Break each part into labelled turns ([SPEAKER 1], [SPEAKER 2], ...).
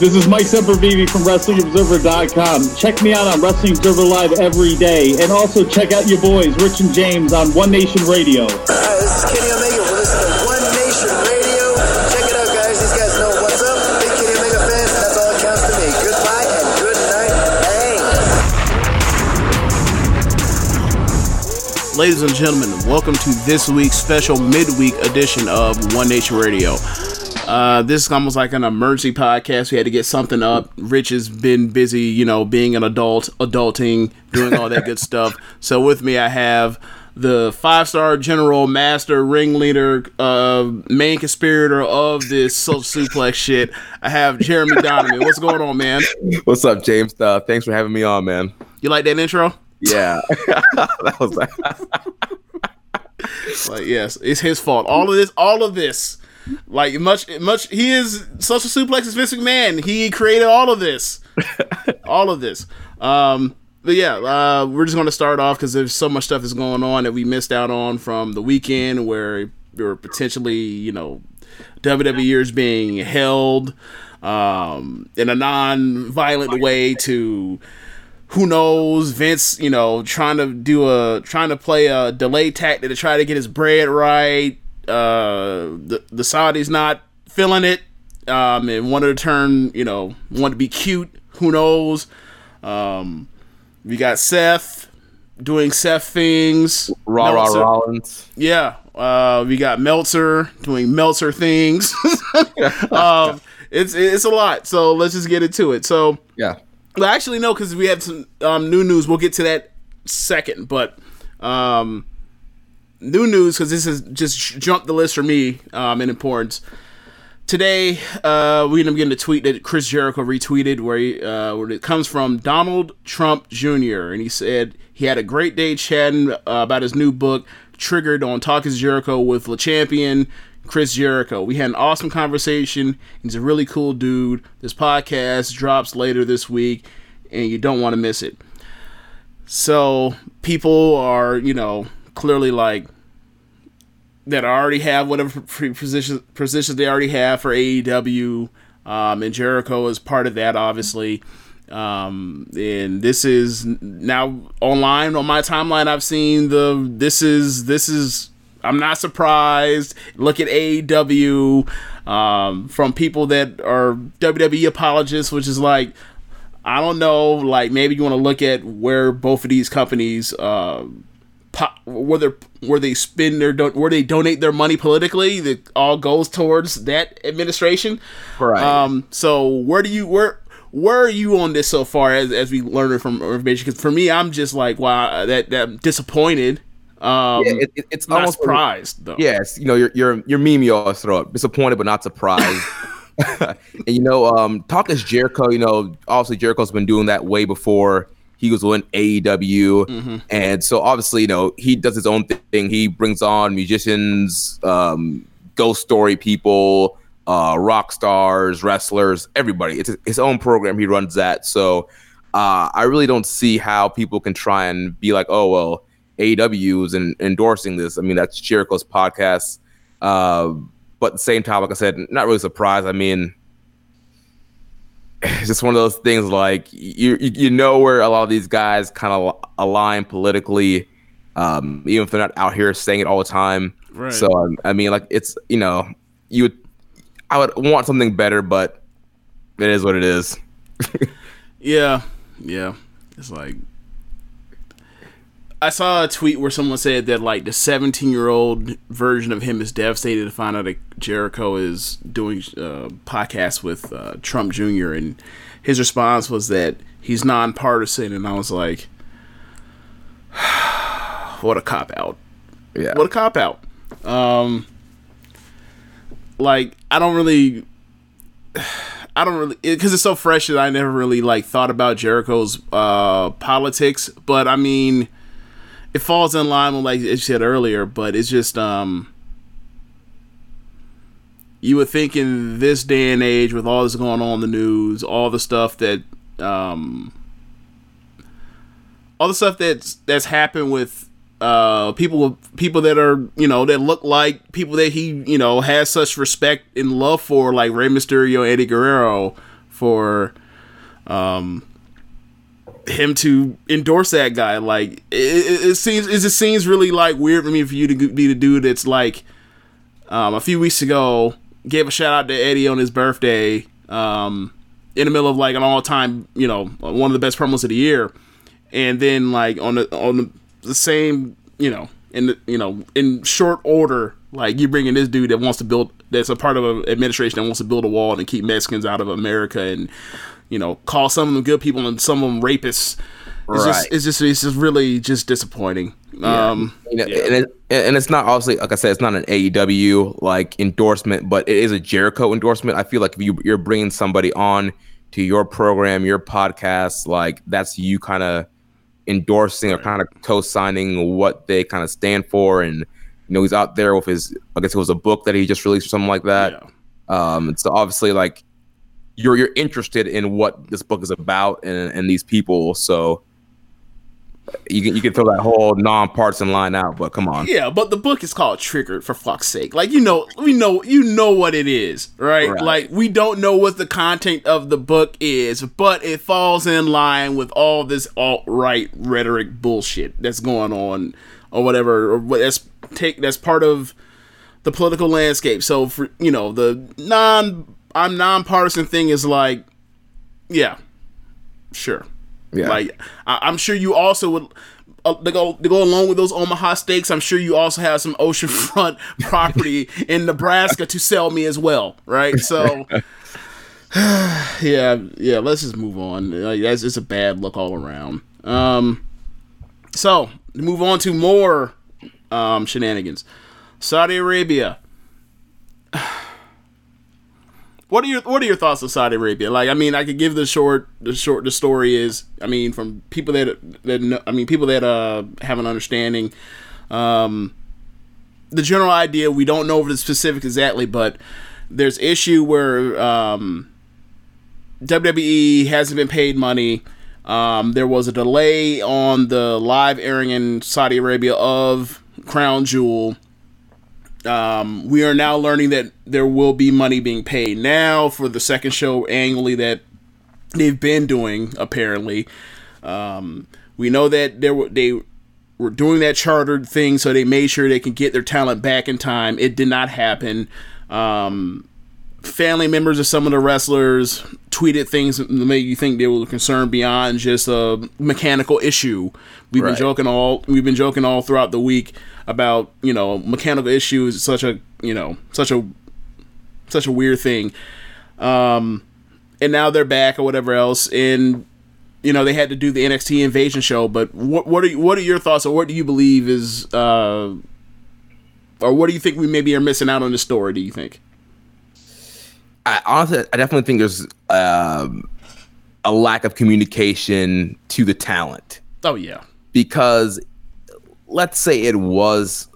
[SPEAKER 1] This is Mike Sempervive from WrestlingObserver.com. Check me out on Wrestling Observer Live every day. And also check out your boys, Rich and James, on One Nation Radio.
[SPEAKER 2] Hi, this is Kenny Omega. We're listening to One Nation Radio. Check it out, guys. These guys know what's up. Big Kenny Omega fans, that's all that counts to me. Goodbye and good night. Bang.
[SPEAKER 3] Ladies and gentlemen, welcome to this week's special midweek edition of One Nation Radio. Uh, this is almost like an emergency podcast. We had to get something up. Rich has been busy, you know, being an adult, adulting, doing all that good stuff. So with me, I have the five-star general, master, ringleader, uh, main conspirator of this social suplex shit. I have Jeremy Donovan. What's going on, man?
[SPEAKER 4] What's up, James? Uh, thanks for having me on, man.
[SPEAKER 3] You like that intro?
[SPEAKER 4] Yeah, that was Like,
[SPEAKER 3] yes, it's his fault. All of this, all of this, like much, much. He is social suplex is Vince McMahon. He created all of this, all of this. Um, but yeah, uh, we're just gonna start off because there's so much stuff is going on that we missed out on from the weekend where there were potentially, you know, WWE is being held um, in a non-violent way to who knows Vince, you know, trying to do a trying to play a delay tactic to try to get his bread right. Uh, the the Saudis not feeling it, um, and wanted to turn, you know, want to be cute. Who knows? Um, we got Seth doing Seth things.
[SPEAKER 4] Raw Raw Rollins.
[SPEAKER 3] yeah, uh, we got Meltzer doing Meltzer things. um, it's it's a lot. So let's just get into it. So
[SPEAKER 4] Yeah.
[SPEAKER 3] well, actually, no, because we have some um, new news. We'll get to that second, but um, new news because this has just jumped the list for me um, in importance. Today, uh, we're gonna begin a tweet that Chris Jericho retweeted, where he, uh, where it comes from Donald Trump Jr. and he said he had a great day chatting uh, about his new book, triggered on Talk is Jericho with the champion Chris Jericho. We had an awesome conversation. He's a really cool dude. This podcast drops later this week, and you don't want to miss it. So people are, you know, clearly like that already have whatever positions positions they already have for AEW, um, and Jericho is part of that, obviously. Um, and this is now online on my timeline. I've seen the this is this is I'm not surprised. Look at AEW um, from people that are WWE apologists, which is like I don't know, like maybe you want to look at where both of these companies, uh, po- where they where they spend their don- where they donate their money politically. That all goes towards that administration.
[SPEAKER 4] Right.
[SPEAKER 3] Um. So where do you where where are you on this so far as as we learn it from information? Because for me, I'm just like wow, that that disappointed. Um,
[SPEAKER 4] Yeah, it- it- it's
[SPEAKER 3] not
[SPEAKER 4] almost
[SPEAKER 3] surprised though.
[SPEAKER 4] Yes, you know, you're you're you're meme you always throw up. Disappointed but not surprised. and you know, um, talk is Jericho. You know, obviously Jericho's been doing that way before he was in AEW, and so obviously, you know, he does his own thing. He brings on musicians, um, ghost story people, uh, rock stars, wrestlers, everybody. It's his own program he runs that. So uh, I really don't see how people can try and be like, oh well, AEW is in, endorsing this. I mean, that's Jericho's podcast. Uh, but at the same time, like I said, not really surprised. I mean, it's just one of those things like you you, know where a lot of these guys kind of align politically, um, even if they're not out here saying it all the time.
[SPEAKER 3] Right.
[SPEAKER 4] So um, I mean, like it's you know you would I would want something better, but it is what it is.
[SPEAKER 3] Yeah, yeah. It's like I saw a tweet where someone said that like the 17 year old version of him is devastated to find out that Jericho is doing uh, podcasts with uh, Trump Jr. and his response was that he's nonpartisan, and I was like, what a cop out.
[SPEAKER 4] Yeah.
[SPEAKER 3] What a cop out. Um, like I don't really. I don't really because it's so fresh that I never really like thought about Jericho's uh, politics, but I mean, it falls in line with like you said earlier. But it's just um, you would think in this day and age, with all this going on in the news, all the stuff that um, all the stuff that's that's happened with uh people people that are you know that look like people that he you know has such respect and love for like Rey Mysterio Eddie Guerrero for um him to endorse that guy. Like it, it, it seems it just seems really like weird for me for you to be the dude that's like um a few weeks ago gave a shout out to Eddie on his birthday um in the middle of like an all time you know one of the best promos of the year. And then like on the on the the same, you know, in the, you know, in short order, like you bringing this dude that wants to build, that's a part of an administration that wants to build a wall and keep Mexicans out of America, and you know, call some of them good people and some of them rapists. It's just,
[SPEAKER 4] Right.
[SPEAKER 3] it's just, it's just really just disappointing. Um,
[SPEAKER 4] You know,
[SPEAKER 3] yeah.
[SPEAKER 4] and, it, and it's not obviously like I said, it's not an AEW like endorsement, but it is a Jericho endorsement. I feel like if you you're bringing somebody on to your program, your podcast, like that's you kind of endorsing or kind of co-signing what they kind of stand for, and you know he's out there with his I guess it was a book that he just released or something like that. Yeah. Um, so obviously like you're you're interested in what this book is about and and these people, so. You can you can throw that whole non-partisan line out, but come on.
[SPEAKER 3] Yeah, but the book is called Triggered for fuck's sake. Like you know, we know you know what it is, right?
[SPEAKER 4] Right.
[SPEAKER 3] Like we don't know what the content of the book is, but it falls in line with all this alt right rhetoric bullshit that's going on, or whatever, or what that's take that's part of the political landscape. So for you know the non I'm nonpartisan thing is like, yeah, sure.
[SPEAKER 4] Yeah.
[SPEAKER 3] Like I, I'm sure you also would uh, to go to go along with those Omaha steaks. I'm sure you also have some oceanfront property in Nebraska to sell me as well, right? So. yeah, yeah. Let's just move on. Like, that's just a bad look all around. Um, so move on to more um, shenanigans. Saudi Arabia. What are your What are your thoughts on Saudi Arabia? Like, I mean, I could give the short, the short, the story is, I mean, from people that that know, I mean, people that uh have an understanding. Um, the general idea we don't know the specifics exactly, but there's issue where um, WWE hasn't been paid money. Um, there was a delay on the live airing in Saudi Arabia of Crown Jewel. Um, we are now learning that there will be money being paid now for the second show annually that they've been doing. Apparently, um, we know that there were they were doing that chartered thing, so they made sure they can get their talent back in time. It did not happen. Um, family members of some of the wrestlers tweeted things that made you think they were concerned beyond just a mechanical issue. We've been joking all we've been joking all throughout the week about you know mechanical issues. Such a you know such a such a weird thing. Um, and now they're back or whatever else. And you know they had to do the NXT Invasion show. But what what are you- what are your thoughts or what do you believe is uh, or what do you think we maybe are missing out on the story? Do you think?
[SPEAKER 4] I honestly, I definitely think there's um, a lack of communication to the talent
[SPEAKER 3] Oh yeah.
[SPEAKER 4] because let's say it was,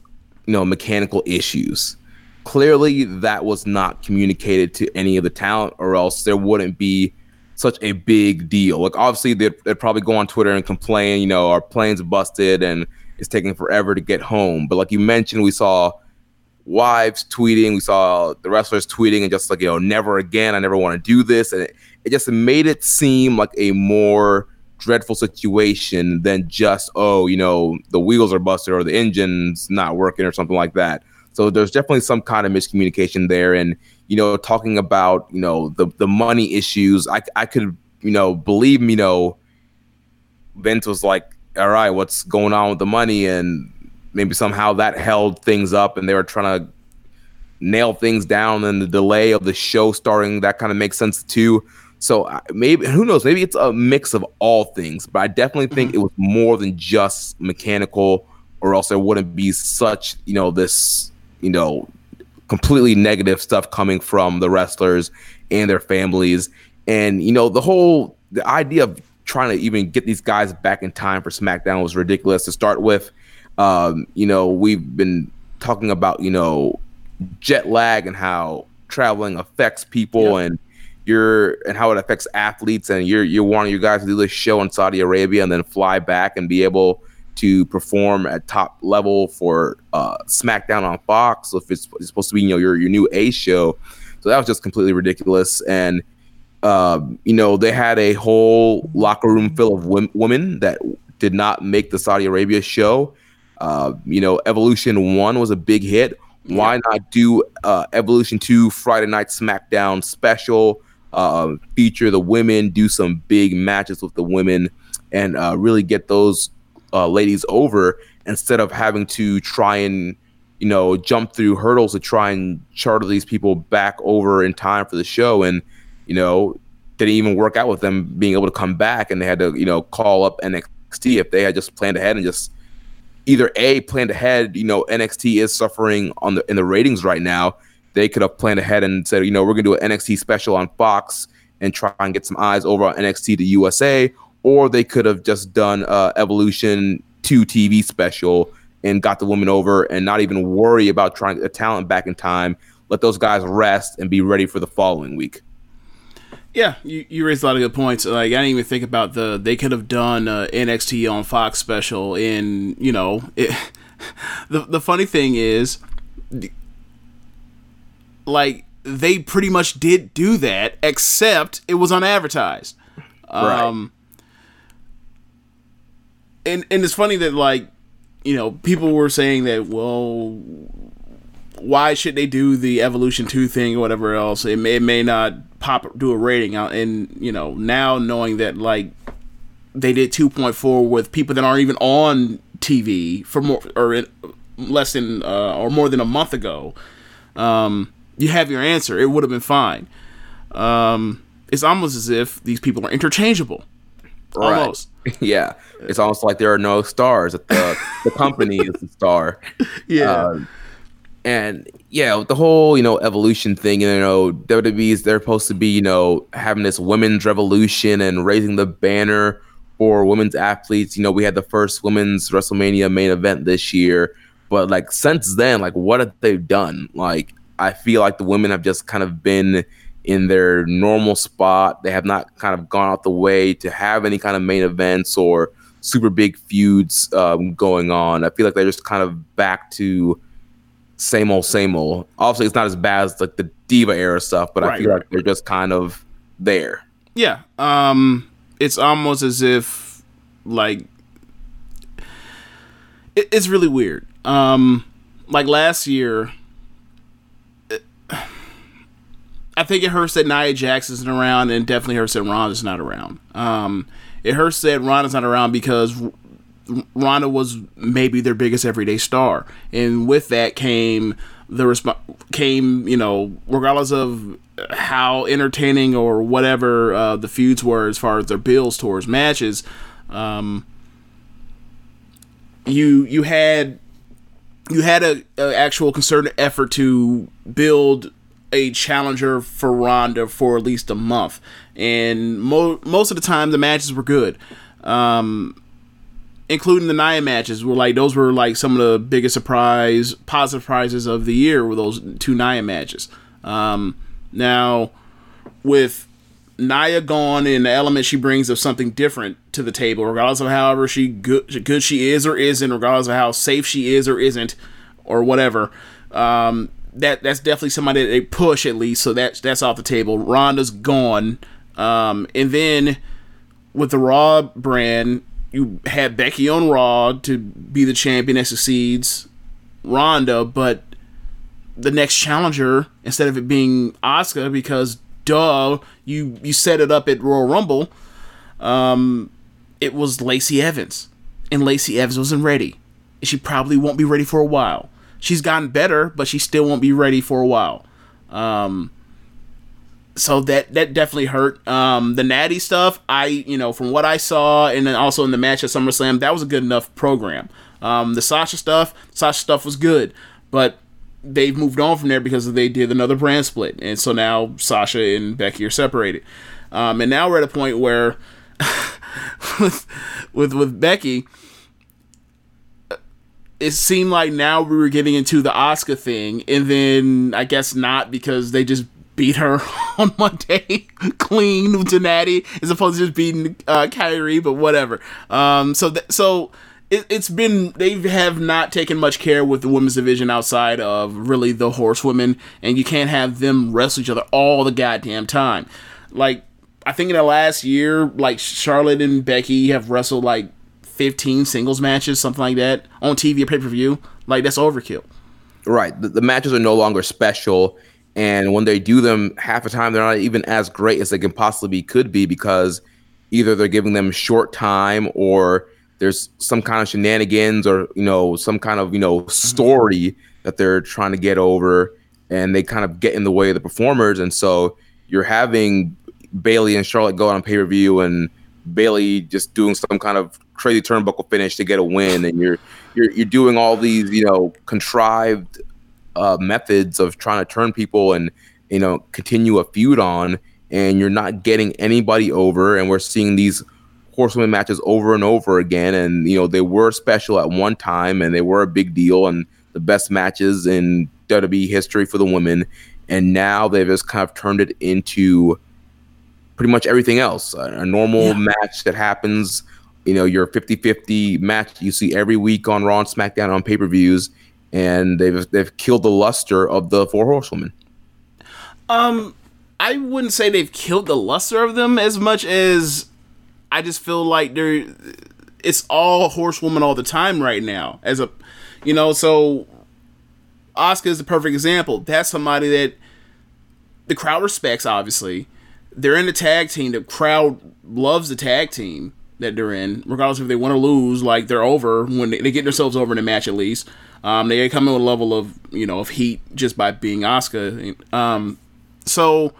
[SPEAKER 4] you know, mechanical issues. clearly that was not communicated to any of the talent, or else there wouldn't be such a big deal. Like obviously they'd, they'd probably go on Twitter and complain, you know, our plane's busted and it's taking forever to get home. But like you mentioned, we saw wives tweeting, we saw the wrestlers tweeting and just like, you know, never again, I never want to do this. And it, it just made it seem like a more dreadful situation than just, oh, you know, the wheels are busted or the engine's not working or something like that. So there's definitely some kind of miscommunication there. And, you know, talking about, you know, the, the money issues, I, I could, you know, believe, you know, Vince was like, all right, what's going on with the money? And maybe somehow that held things up and they were trying to nail things down and the delay of the show starting, that kind of makes sense too. So maybe, who knows, maybe it's a mix of all things, but I definitely think mm-hmm. it was more than just mechanical or else there wouldn't be such, you know, this, you know, completely negative stuff coming from the wrestlers and their families. And, you know, the whole the idea of trying to even get these guys back in time for SmackDown was ridiculous to start with. Um, you know, we've been talking about, you know, jet lag and how traveling affects people yep. and you're and how it affects athletes and you're you're wanting you guys to do this show in Saudi Arabia and then fly back and be able to perform at top level for uh, SmackDown on Fox. So if it's, it's, supposed to be you know your your new A show, so that was just completely ridiculous. And uh, you know they had a whole locker room full of women that did not make the Saudi Arabia show. Uh, you know Evolution One was a big hit. Why not do uh, Evolution Two Friday Night SmackDown special? Uh, feature the women, do some big matches with the women, and uh, really get those uh, ladies over instead of having to try and you know jump through hurdles to try and charter these people back over in time for the show and you know didn't even work out with them being able to come back and they had to you know call up NXT if they had just planned ahead and just either a planned ahead you know NXT is suffering on the in the ratings right now they could have planned ahead and said you know we're to do an NXT special on Fox and try and get some eyes over on NXT to USA or they could have just done uh, Evolution 2 TV special and got the woman over and not even worry about trying a talent back in time. Let those guys rest and be ready for the following week.
[SPEAKER 3] Yeah, you, you raised a lot of good points. Like I didn't even think about the they could have done uh, NXT on Fox special in you know it, the the funny thing is like they pretty much did do that except it was unadvertised. Right. Um, and and it's funny that like you know people were saying that well why should they do the evolution 2 thing or whatever else it may, it may not pop do a rating out and you know now knowing that like they did 2.4 with people that aren't even on tv for more or in, less than uh, or more than a month ago um, you have your answer it would have been fine um, it's almost as if these people are interchangeable
[SPEAKER 4] Right. Almost. yeah. It's almost like there are no stars. The the company is the star.
[SPEAKER 3] Yeah. Um,
[SPEAKER 4] and yeah, the whole, you know, evolution thing, you know, WWE's they're supposed to be, you know, having this women's revolution and raising the banner for women's athletes. You know, we had the first women's WrestleMania main event this year. But like since then, like what have they done? Like I feel like the women have just kind of been in their normal spot. They have not kind of gone out the way to have any kind of main events or super big feuds um, going on. I feel like they're just kind of back to same old, same old. Obviously, it's not as bad as like the diva era stuff, but right, I feel right. like they're just kind of there.
[SPEAKER 3] Yeah, um, it's almost as if like it, it's really weird. Um, like last year I think it hurts that Nia Jax isn't around, and definitely hurts that Ron is not around. Um, it hurts that Ron is not around because Ronda was maybe their biggest everyday star, and with that came the resp- came you know regardless of how entertaining or whatever uh, the feuds were as far as their bills towards matches, um, you you had you had a, a actual concerted effort to build a challenger for Ronda for at least a month, and mo- most of the time the matches were good. Um, including the Nia matches, were like those were like some of the biggest surprise, positive surprises of the year were those two Nia matches. Um, now, with Nia gone and the element she brings of something different to the table, regardless of however she good, good she is or isn't, regardless of how safe she is or isn't, or whatever. Um, that that's definitely somebody that they push at least. So that's that's off the table. Ronda's gone, um, and then with the Raw brand, you had Becky on Raw to be the champion that succeeds Ronda, but the next challenger instead of it being Asuka because duh, you you set it up at Royal Rumble. Um, it was Lacey Evans, and Lacey Evans wasn't ready. She probably won't be ready for a while. She's gotten better, but she still won't be ready for a while. Um, so that that definitely hurt. Um, the Natty stuff, I you know from what I saw, and then also in the match at SummerSlam, that was a good enough program. Um, the Sasha stuff, Sasha stuff was good, but they've moved on from there because they did another brand split, and so now Sasha and Becky are separated. Um, and now we're at a point where with with with Becky, it seemed like now we were getting into the Asuka thing, and then I guess not because they just beat her on Monday clean to Natty as opposed to just beating uh, Kairi, but whatever. Um, so th- so it, it's been they have not taken much care with the women's division outside of really the horsewomen, and you can't have them wrestle each other all the goddamn time. Like I think in the last year, like Charlotte and Becky have wrestled like 15 singles matches, something like that, on TV or pay per view. Like that's overkill.
[SPEAKER 4] Right. The, the matches are no longer special. And when they do them, half the time they're not even as great as they can possibly could be because either they're giving them short time or there's some kind of shenanigans or you know some kind of you know mm-hmm. story that they're trying to get over and they kind of get in the way of the performers. And so you're having Bayley and Charlotte go on pay per view and Bayley just doing some kind of crazy turnbuckle finish to get a win. And you're you're you're doing all these you know contrived uh, methods of trying to turn people and you know continue a feud on and you're not getting anybody over and we're seeing these horsewomen matches over and over again and you know they were special at one time and they were a big deal and the best matches in WWE history for the women and now they've just kind of turned it into pretty much everything else a, a normal yeah. match that happens you know your 50-50 match you see every week on Raw and SmackDown on pay-per-views and they've they've killed the luster of the four horsewomen.
[SPEAKER 3] Um, I wouldn't say they've killed the luster of them as much as I just feel like they're it's all horsewoman all the time right now. As a you know, so Asuka is the perfect example. That's somebody that the crowd respects. Obviously, they're in the tag team. The crowd loves the tag team that they're in, regardless if they win or lose. Like they're over when they, they get themselves over in a match at least. Um, they come in with a level of you know of heat just by being Asuka. Um, so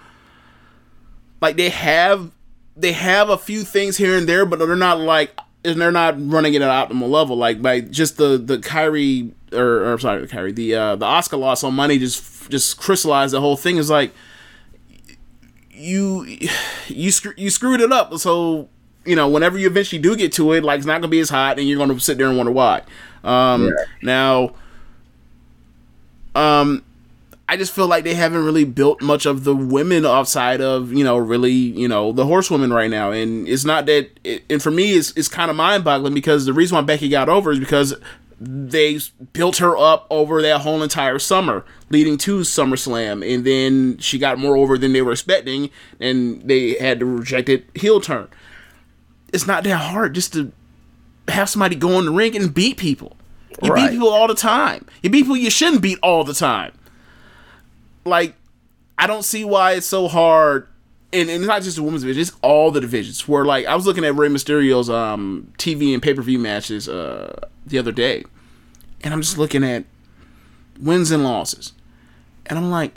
[SPEAKER 3] like they have they have a few things here and there, but they're not like and they're not running it at optimal level. Like by just the the Kairi or, or sorry Kairi the uh, the Asuka loss on money just just crystallized the whole thing. Is like you you you screwed it up. So you know whenever you eventually do get to it, like it's not gonna be as hot, and you're gonna sit there and wonder why. Um, yeah. Now, um, I just feel like they haven't really built much of the women outside of you know really you know the horsewomen right now, and it's not that. It, and for me, it's it's kind of mind boggling because the reason why Becky got over is because they built her up over that whole entire summer leading to SummerSlam, and then she got more over than they were expecting, and they had to reject it heel turn. It's not that hard just to have somebody go in the ring and beat people. You right. beat people all the time. You beat people you shouldn't beat all the time. Like, I don't see why it's so hard. And, and it's not just the women's division; it's all the divisions. Where like I was looking at Rey Mysterio's um, TV and pay per view matches uh, the other day, and I'm just looking at wins and losses, and I'm like,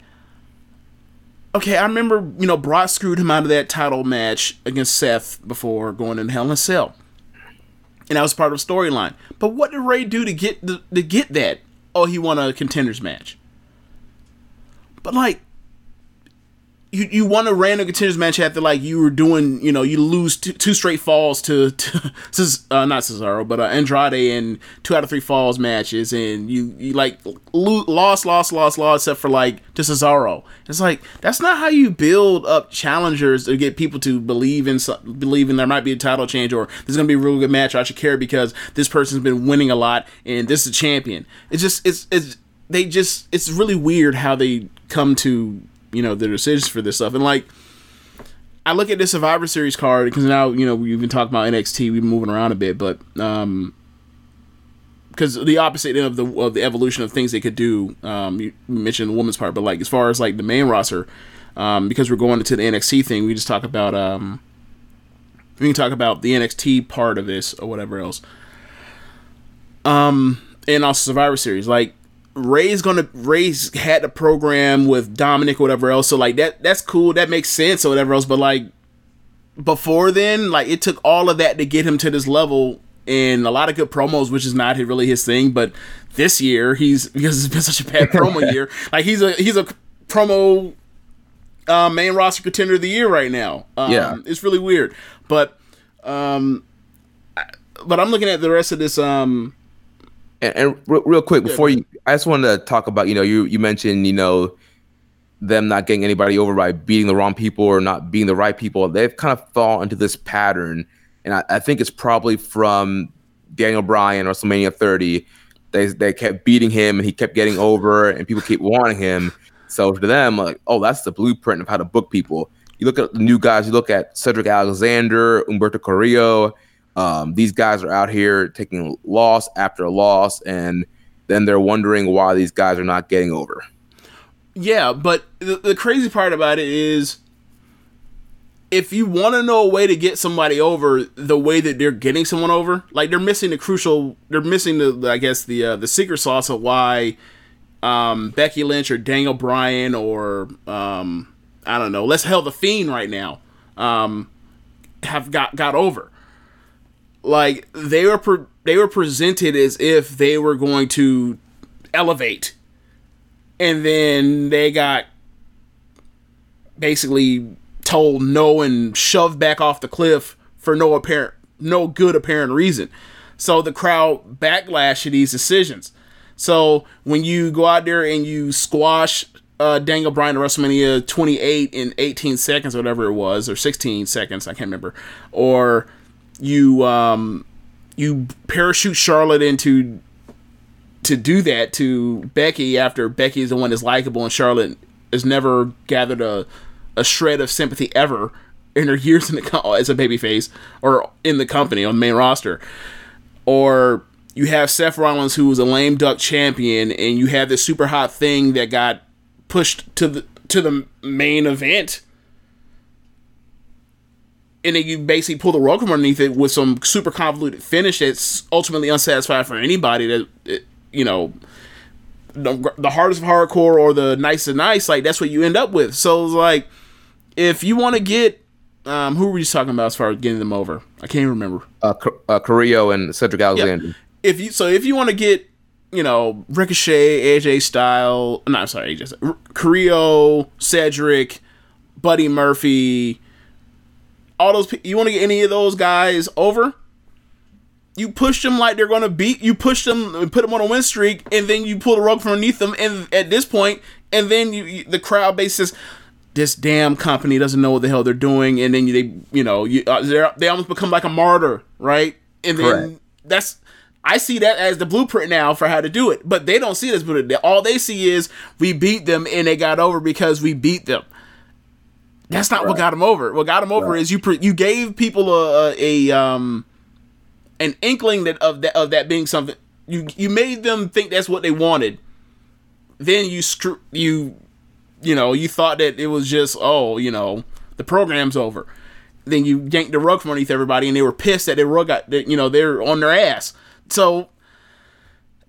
[SPEAKER 3] okay, I remember you know Brock screwed him out of that title match against Seth before going in Hell in a Cell and that was part of the storyline. But what did Rey do to get the, to get that? Oh, he won a contenders match. But like, you, you won a random contenders match after like you were doing you know you lose two, two straight falls to, to uh, not Cesaro but uh, Andrade in two out of three falls matches and you you like lo- lost lost lost lost except for like to Cesaro. It's like that's not how you build up challengers to get people to believe in believe in there might be a title change or there's gonna be a really good match I should care because this person's been winning a lot and this is a champion. It's just it's it's they just it's really weird how they come to you know their decisions for this stuff. And like I look at the Survivor Series card because now you know we've been talking about NXT we've been moving around a bit but um because the opposite of the of the evolution of things they could do um you mentioned the women's part but like as far as like the main roster um because we're going into the NXT thing we just talk about um we can talk about the NXT part of this or whatever else. Um and also Survivor Series like Rey's gonna Rey's had the program with Dominik or whatever else, so like that that's cool, that makes sense or whatever else. But like before then, like it took all of that to get him to this level and a lot of good promos, which is not really his thing. But this year, he's because it's been such a bad promo year. Like he's a he's a promo uh, main roster contender of the year right now. Um,
[SPEAKER 4] Yeah.
[SPEAKER 3] it's really weird, but um, I- but I'm looking at the rest of this um
[SPEAKER 4] And, and real, real quick before you, I just wanted to talk about you know you you mentioned you know them not getting anybody over by beating the wrong people or not being the right people. They've kind of fallen into this pattern, and I, I think it's probably from Daniel Bryan WrestleMania 30. They they kept beating him and he kept getting over, and people keep wanting him. So to them, like, oh, that's the blueprint of how to book people. You look at the new guys. You look at Cedric Alexander, Humberto Carrillo. Um, these guys are out here taking loss after loss, and then they're wondering why these guys are not getting over.
[SPEAKER 3] Yeah, but the, the crazy part about it is if you want to know a way to get somebody over the way that they're getting someone over, like they're missing the crucial, they're missing the, I guess the uh, the secret sauce of why um, Becky Lynch or Daniel Bryan or um, I don't know, let's hell the Fiend right now um, have got got over. Like they were pre- they were presented as if they were going to elevate. And then they got basically told no and shoved back off the cliff for no apparent no good apparent reason. So the crowd backlash to these decisions. So when you go out there and you squash uh, Daniel Bryan at WrestleMania 28 in 18 seconds, whatever it was, or 16 seconds, I can't remember, or you um, you parachute Charlotte into to do that to Becky after Becky is the one that's likable and Charlotte has never gathered a, a shred of sympathy ever in her years in the co- as a babyface or in the company on the main roster. Or you have Seth Rollins who was a lame duck champion and you have this super hot thing that got pushed to the to the main event and then you basically pull the rug from underneath it with some super convoluted finish that's ultimately unsatisfying for anybody that you know the, the hardest of hardcore or the nice of nice like that's what you end up with. So it's like if you want to get um who were you talking about as far as getting them over? I can't even remember.
[SPEAKER 4] Uh, uh, Carrillo and Cedric Alexander.
[SPEAKER 3] if you so if you want to get you know Ricochet, AJ style, no, I'm sorry, AJ, R- Carrillo, Cedric, Buddy Murphy, all those. You want to get any of those guys over? You push them like they're gonna beat. You push them, and put them on a win streak, and then you pull the rug from underneath them. And at this point, and then you, you the crowd base says, "This damn company doesn't know what the hell they're doing." And then they, you know, you uh, they they almost become like a martyr, right? And then
[SPEAKER 4] Correct.
[SPEAKER 3] that's I see that as the blueprint now for how to do it. But they don't see this blueprint. All they see is we beat them and they got over because we beat them. That's not what got them over. What got them over is you pre- you gave people a, a, a um an inkling that of that of that being something. You you made them think that's what they wanted. Then you screw you you know you thought that it was just oh you know the program's over. Then you yanked the rug from underneath everybody, and they were pissed that their rug got that you know they're on their ass. So,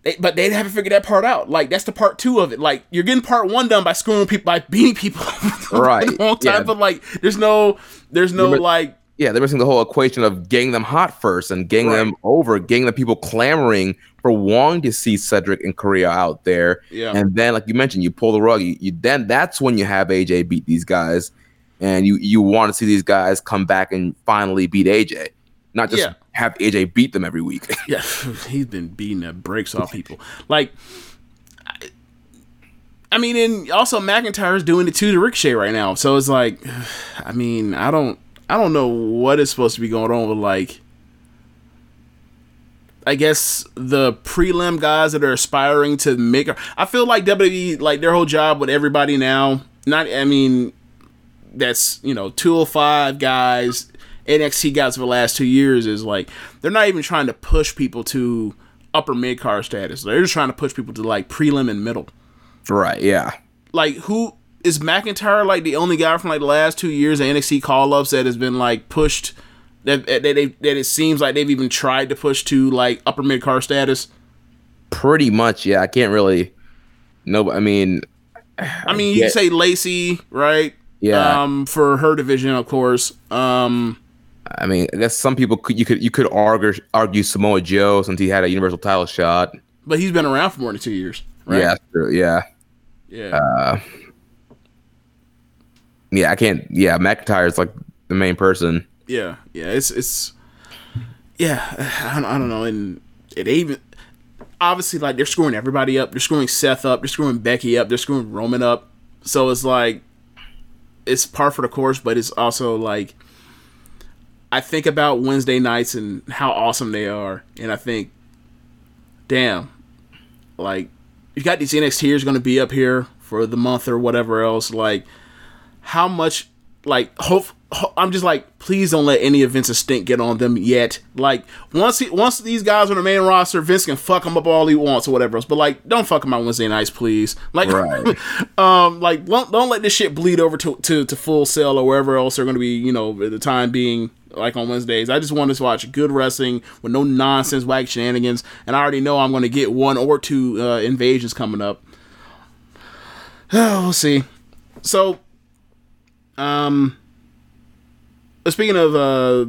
[SPEAKER 3] they, but they haven't figured that part out. Like that's the part two of it. Like you're getting part one done by screwing people by beating people
[SPEAKER 4] Right,
[SPEAKER 3] long time,
[SPEAKER 4] yeah.
[SPEAKER 3] but like there's no there's no
[SPEAKER 4] Remember-
[SPEAKER 3] like
[SPEAKER 4] Yeah, they're missing the whole equation of getting them hot first and getting them over, getting the people clamoring for wanting to see Cedric and Korea out there.
[SPEAKER 3] Yeah.
[SPEAKER 4] And then, like you mentioned, you pull the rug. You, you then that's when you have AJ beat these guys, and you you want to see these guys come back and finally beat AJ, not just
[SPEAKER 3] Yeah.
[SPEAKER 4] Have AJ beat them every week.
[SPEAKER 3] Yeah, he's been beating the brakes off people. Like, I, I mean, and also McIntyre's doing it too to Ricochet right now. So it's like, I mean, I don't, I don't know what is supposed to be going on with like. I guess the prelim guys that are aspiring to make. I feel like WWE, like their whole job with everybody now. Not, I mean, that's you know 205 guys NXT guys for the last two years is like they're not even trying to push people to upper mid card status. They're just trying to push people to like prelim and middle.
[SPEAKER 4] right? Yeah.
[SPEAKER 3] Like who is McIntyre like the only guy from like the last two years of NXT call ups that has been like pushed that that, they, that it seems like they've even tried to push to like upper mid card status.
[SPEAKER 4] Pretty much. Yeah. I can't really. No, I mean,
[SPEAKER 3] I mean, you
[SPEAKER 4] Yeah.
[SPEAKER 3] say Lacey, right?
[SPEAKER 4] Yeah.
[SPEAKER 3] Um, for her division, of course. Um,
[SPEAKER 4] I mean, I guess some people could you could you could argue argue Samoa Joe since he had a Universal title shot.
[SPEAKER 3] but he's been around for more than two years, right?
[SPEAKER 4] Yeah, true. Yeah.
[SPEAKER 3] Yeah.
[SPEAKER 4] Uh, yeah, I can't. Yeah, McIntyre's like the main person.
[SPEAKER 3] Yeah, yeah, it's it's yeah, I don't, I don't know, and it even obviously like they're screwing everybody up. They're screwing Seth up. They're screwing Becky up. They're screwing Roman up. So it's like it's par for the course, but it's also like I think about Wednesday nights and how awesome they are, and I think, damn, like you got these NXTers going to be up here for the month or whatever else. Like, how much? Like, hope ho- I'm just like, please don't let any events of stink get on them yet. Like, once he, once these guys are on the main roster, Vince can fuck them up all he wants or whatever else. But like, don't fuck them out Wednesday nights, please. Like,
[SPEAKER 4] Right.
[SPEAKER 3] um, like don't, don't let this shit bleed over to, to to Full Sail or wherever else they're going to be. You know, at the time being like on Wednesdays. I just want to watch good wrestling with no nonsense, whack shenanigans, and I already know I'm going to get one or two uh, invasions coming up. we'll see. So, um, speaking of, uh,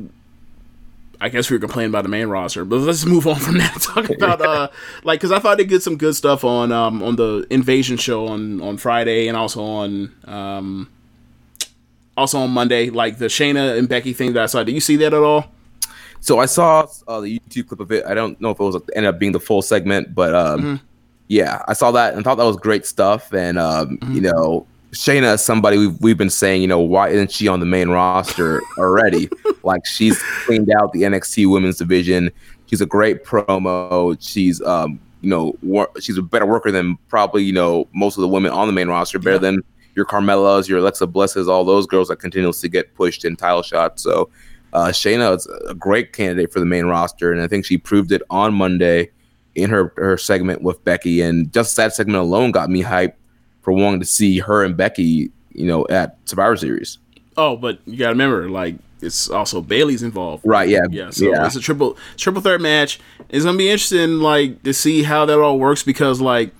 [SPEAKER 3] I guess we were complaining about the main roster, but let's move on from that. Talk about, uh, like, because I thought they did some good stuff on, um, on the invasion show on on Friday and also on, um, also on Monday, like the Shayna and Becky thing that I saw. Did you see that at all?
[SPEAKER 4] So I saw uh, the YouTube clip of it. I don't know if it was ended up being the full segment, but um,
[SPEAKER 3] Mm-hmm.
[SPEAKER 4] yeah, I saw that and thought that was great stuff. And um,
[SPEAKER 3] Mm-hmm.
[SPEAKER 4] you know, Shayna is somebody we've we've been saying, you know, why isn't she on the main roster already? like she's cleaned out the NXT Women's Division. She's a great promo. She's um, you know, wor- she's a better worker than probably you know most of the women on the main roster. Better than your Carmellas, your Alexa Blisses, all those girls that continuously get pushed in title shots. So uh, Shayna is a great candidate for the main roster, and I think she proved it on Monday in her her segment with Becky. And just that segment alone got me hyped for wanting to see her and Becky, you know, at Survivor Series.
[SPEAKER 3] Oh, but you gotta remember, like it's also Bayley's involved.
[SPEAKER 4] Right? Yeah.
[SPEAKER 3] Yeah, so
[SPEAKER 4] yeah.
[SPEAKER 3] it's a triple triple threat match. It's gonna be interesting, like to see how that all works because, like,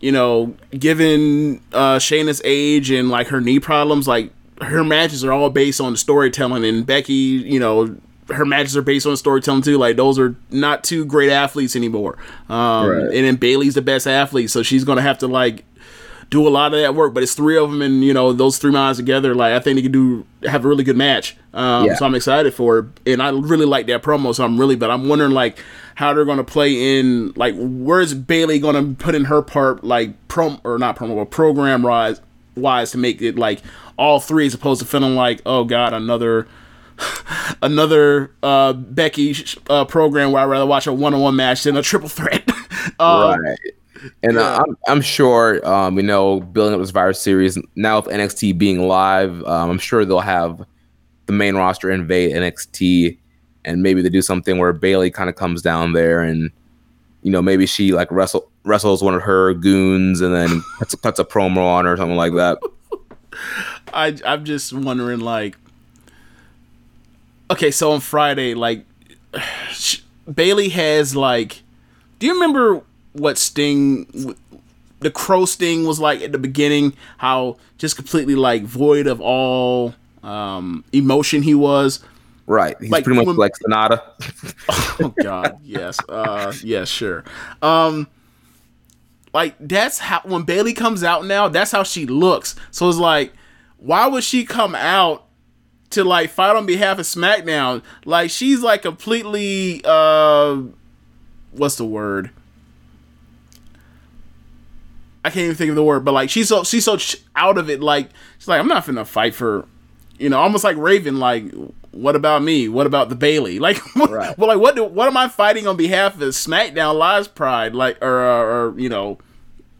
[SPEAKER 3] you know, given uh Shayna's age and like her knee problems, like her matches are all based on the storytelling, and Becky, you know. Her matches are based on storytelling too. Like those are not two great athletes anymore. Um,
[SPEAKER 4] Right.
[SPEAKER 3] And then Bayley's the best athlete, so she's gonna have to like do a lot of that work. But it's three of them, and you know those three minds together. Like I think they can do have a really good match. Um,
[SPEAKER 4] Yeah.
[SPEAKER 3] So I'm excited for it, and I really like that promo. So I'm really, but I'm wondering like how they're gonna play in like where's Bayley gonna put in her part like prom or not promo but program wise wise to make it like all three as opposed to feeling like oh god another. Another uh, Becky uh, program where I'd rather watch a one-on-one match than a triple threat. um,
[SPEAKER 4] right. And uh, I'm, I'm sure, um, you know, building up this Survivor Series now with NXT being live, um, I'm sure they'll have the main roster invade NXT, and maybe they do something where Bayley kind of comes down there, and you know, maybe she like wrestle wrestles one of her goons, and then cuts, cuts a promo on her or something like that.
[SPEAKER 3] I I'm just wondering like okay, so on Friday like Bayley has like do you remember what Sting the crow Sting was like at the beginning how just completely like void of all um, emotion he was.
[SPEAKER 4] Right. He's
[SPEAKER 3] Like,
[SPEAKER 4] pretty much
[SPEAKER 3] when-
[SPEAKER 4] like Sonata.
[SPEAKER 3] Oh God, yes, uh, yes, sure. Um, like that's how when Bayley comes out now, that's how she looks. So it's like, why would she come out to like fight on behalf of SmackDown? Like she's like completely, uh, what's the word? I can't even think of the word, but like she's so she's so out of it. Like she's like, I'm not finna fight for, you know, almost like Raven. Like, what about me? What about the Bayley? Like, what,
[SPEAKER 4] Right.
[SPEAKER 3] well, like what do, what am I fighting on behalf of SmackDown Live's pride? Like, or or, or you know,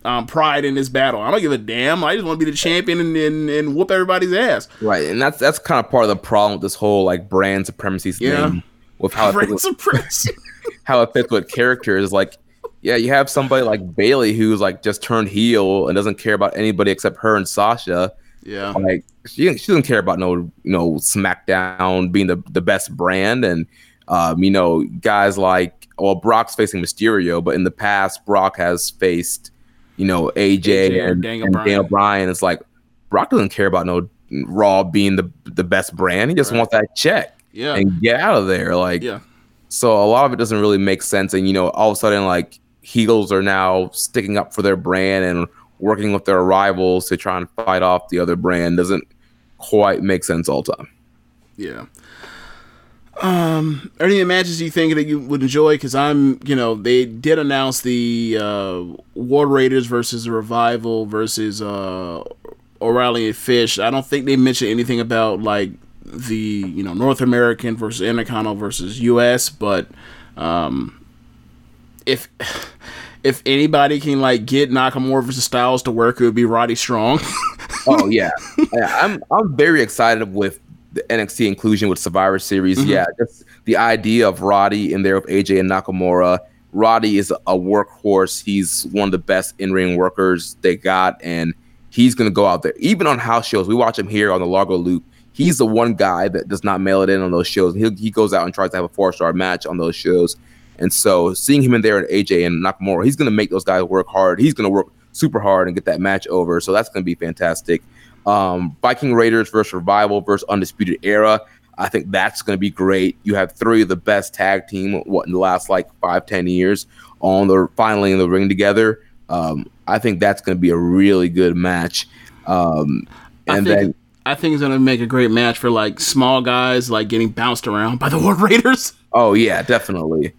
[SPEAKER 3] um, pride in this battle. I don't give a damn. I just want to be the champion and, and and whoop everybody's ass.
[SPEAKER 4] Right. And that's that's kind of part of the problem with this whole like brand supremacy
[SPEAKER 3] Yeah.
[SPEAKER 4] thing with how it, fits with, how it fits with characters. Like, yeah, you have somebody like Bayley who's like just turned heel and doesn't care about anybody except her and Sasha.
[SPEAKER 3] yeah,
[SPEAKER 4] Like she, she doesn't care about no you know SmackDown being the, the best brand and um, you know guys like well Brock's facing Mysterio, but in the past Brock has faced you know AJ,
[SPEAKER 3] AJ
[SPEAKER 4] and,
[SPEAKER 3] Daniel
[SPEAKER 4] and
[SPEAKER 3] Bryan.
[SPEAKER 4] Daniel Bryan. It's like Brock doesn't care about no Raw being the the best brand. He just
[SPEAKER 3] Right.
[SPEAKER 4] wants that check
[SPEAKER 3] yeah,
[SPEAKER 4] and get out of there. Like
[SPEAKER 3] yeah.
[SPEAKER 4] so a lot of it doesn't really make sense. And you know, all of a sudden, like heels are now sticking up for their brand and working with their rivals to try and fight off the other brand doesn't quite make sense all the time.
[SPEAKER 3] Yeah. Um, are any matches you think that you would enjoy? Because I'm, you know, they did announce the uh, War Raiders versus Revival versus uh, O'Reilly and Fish. I don't think they mentioned anything about like the you know North American versus Intercontinental versus U.S. But um, if if anybody can like get Nakamura versus Styles to work, it would be Roddy Strong.
[SPEAKER 4] Oh yeah, Yeah, I'm I'm very excited with the NXT inclusion with Survivor Series. Mm-hmm. Yeah, just the idea of Roddy in there with AJ and Nakamura. Roddy is a workhorse. He's one of the best in ring workers they got, and he's gonna go out there. Even on house shows, we watch him here on the Largo Loop. He's the one guy that does not mail it in on those shows. He he goes out and tries to have a four star match on those shows. And so seeing him in there and AJ and Nakamura, he's gonna make those guys work hard. He's gonna work super hard and get that match over. So that's gonna be fantastic. Um, Viking Raiders versus Revival versus Undisputed Era. I think that's going to be great. You have three of the best tag team what in the last like five ten years on the finally in the ring together. Um, I think that's going to be a really good match. Um,
[SPEAKER 3] I
[SPEAKER 4] and
[SPEAKER 3] think,
[SPEAKER 4] then
[SPEAKER 3] I think it's gonna make a great match for like small guys like getting bounced around by the War Raiders.
[SPEAKER 4] Oh yeah, definitely.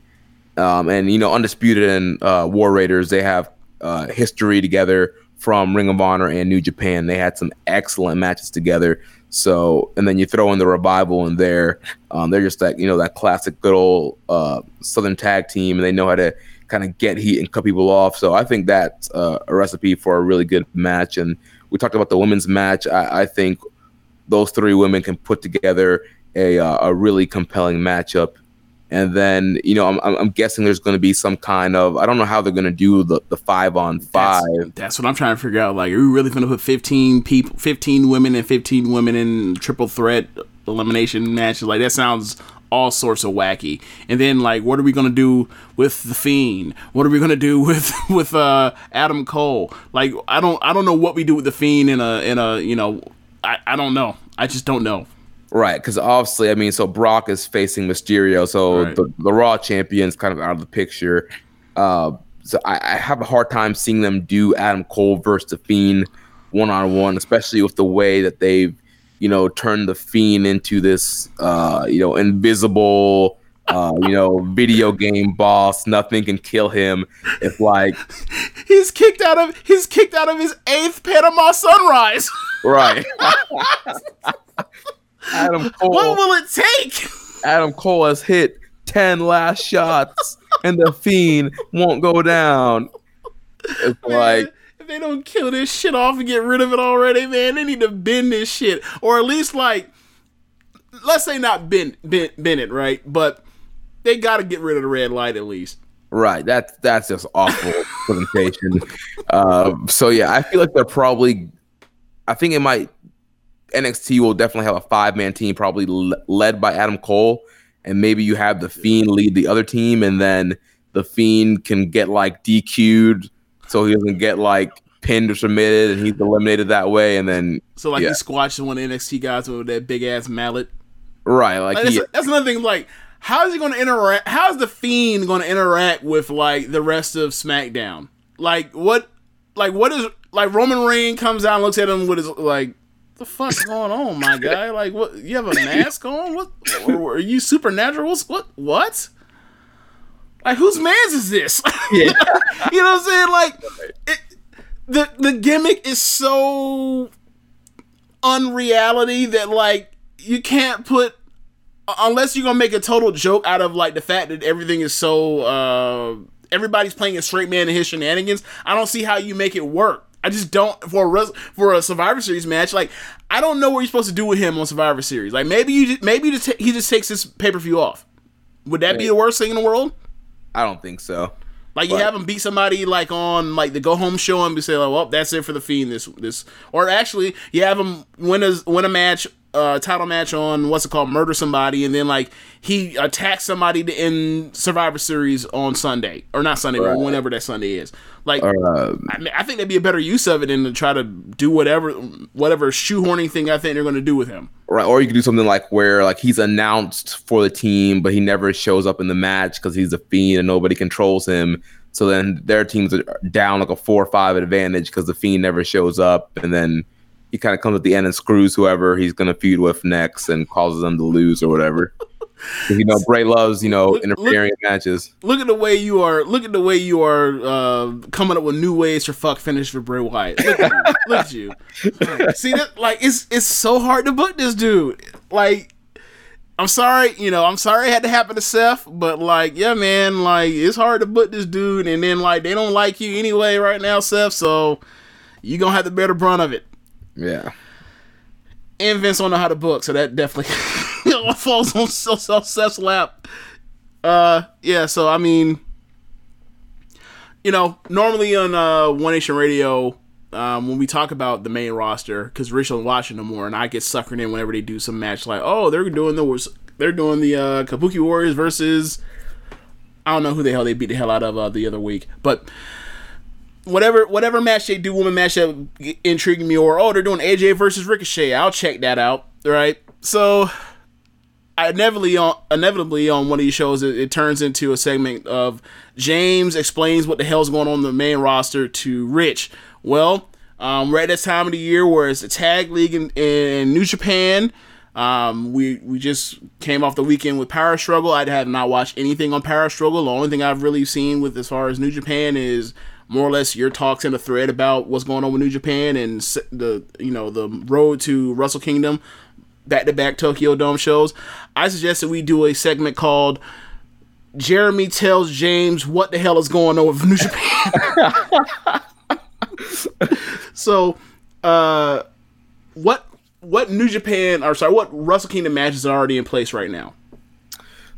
[SPEAKER 4] Um, and you know, Undisputed and uh, War Raiders, they have uh, history together from Ring of Honor and New Japan. They had some excellent matches together. So, and then you throw in the revival in there. Um, they're just that you know that classic good old uh, Southern tag team, and they know how to kind of get heat and cut people off. So I think that's uh, a recipe for a really good match. And we talked about the women's match. I, I think those three women can put together a uh, a really compelling matchup. And then you know I'm I'm guessing there's going to be some kind of I don't know how they're going to do the the five on five.
[SPEAKER 3] That's, that's what I'm trying to figure out. Like, are we really gonna put 15 people, 15 women, and 15 women in triple threat elimination matches? Like, that sounds all sorts of wacky. And then, like, what are we gonna do with the Fiend? What are we gonna do with with uh, Adam Cole? Like, I don't I don't know what we do with the Fiend in a in a you know I, I don't know. I just don't know.
[SPEAKER 4] Right, because obviously, I mean, so Brock is facing Mysterio, so
[SPEAKER 3] Right.
[SPEAKER 4] the, the Raw champion's kind of out of the picture. Uh, so I, I have a hard time seeing them do Adam Cole versus the Fiend one on one, especially with the way that they've, you know, turned the Fiend into this, uh, you know, invisible, uh, you know, video game boss. Nothing can kill him. It's like,
[SPEAKER 3] He's kicked out of he's kicked out of his eighth Panama Sunrise.
[SPEAKER 4] right. Adam Cole.
[SPEAKER 3] what will it take?
[SPEAKER 4] Adam Cole has hit 10 last shots and the fiend won't go down. It's like,
[SPEAKER 3] if they don't kill this shit off and get rid of it already, man, they need to bend this shit, or at least like, let's say not bend, bend, bend it, right? But they got to get rid of the red light at least.
[SPEAKER 4] right, that's that's just awful presentation. Uh, so yeah, I feel like they're probably I think it might NXT will definitely have a five man team, probably l- led by Adam Cole, and maybe you have the Fiend lead the other team, and then the Fiend can get like DQ'd, so he doesn't get like pinned or submitted, and he's eliminated that way. And then
[SPEAKER 3] So like
[SPEAKER 4] yeah.
[SPEAKER 3] he squashed one of the NXT guys with that big ass mallet.
[SPEAKER 4] right, like
[SPEAKER 3] Like,
[SPEAKER 4] he,
[SPEAKER 3] that's, that's another thing. Like, how is he going to interact? How is the Fiend going to interact with like the rest of SmackDown? Like, what? Like, what is like Roman Reigns comes out and looks at him with his like, the fuck's going on, my guy? Like, what? You have a mask on? What? Or, are you supernatural? What's, what? What? Like, whose man's is this? you know what I'm saying? Like, it, the the gimmick is so unreality that like you can't put unless you're gonna make a total joke out of like the fact that everything is so uh everybody's playing a straight man in his shenanigans i don't see how you make it work i just don't for a res- for a survivor series match like i don't know what you're supposed to do with him on survivor series. Like maybe you just, maybe you just ta- he just takes this pay-per-view off. Would that be the worst thing in the world?
[SPEAKER 4] I don't think so.
[SPEAKER 3] like you have him beat somebody like on like the go home show and be say like, well, that's it for the fiend this this or actually you have him win a win a match, uh title match on what's it called, murder somebody, and then like he attacks somebody to end Survivor Series on Sunday or not Sunday, but whenever that Sunday is. Like
[SPEAKER 4] Uh,
[SPEAKER 3] I, mean, I think that'd be a better use of it than to try to do whatever whatever shoehorning thing I think they're going to do with him.
[SPEAKER 4] right, or you could do something like where like he's announced for the team, but he never shows up in the match because he's a fiend and nobody controls him. So then their teams are down like a four or five advantage because the fiend never shows up, and then he kind of comes at the end and screws whoever he's gonna feud with next and causes them to lose or whatever. you know, Bray loves you know
[SPEAKER 3] Look-
[SPEAKER 4] interfering in matches.
[SPEAKER 3] Look at the way you are. Look at the way you are uh, coming up with new ways to fuck finish for Bray Wyatt. Look at you. Look at you. See that? Like it's it's so hard to book this dude. Like I'm sorry, you know, I'm sorry it had to happen to Seth, but like, yeah, man, like it's hard to book this dude, and then like they don't like you anyway right now, Seth. So you gonna have to bear the brunt of it.
[SPEAKER 4] Yeah.
[SPEAKER 3] And Vince don't know how to book, so that definitely falls on Seth's lap. Uh, yeah. So I mean, you know, normally on uh, One Nation Radio, um, when we talk about the main roster, because Rich don't watch it no more, and I get suckered in whenever they do some match like, oh, they're doing the they're doing the uh, Kabuki Warriors versus I don't know who the hell they beat the hell out of uh, the other week, but whatever whatever match they do, woman match that intrigued me, or oh, they're doing AJ versus Ricochet. I'll check that out. Right. So, I inevitably on inevitably on one of these shows, it, it turns into a segment of James explains what the hell's going on in the main roster to Rich. Well, um, we're at that time of the year where it's the tag league in, in New Japan. Um, we we just came off the weekend with Power Struggle. I have not watched anything on Power Struggle. The only thing I've really seen with as far as New Japan is more or less your talks in a thread about what's going on with New Japan and the you know the road to Wrestle Kingdom, back to back Tokyo Dome shows. I suggest that we do a segment called Jeremy tells James what the hell is going on with New Japan. so, uh, what what New Japan or sorry, what Wrestle Kingdom matches are already in place right now?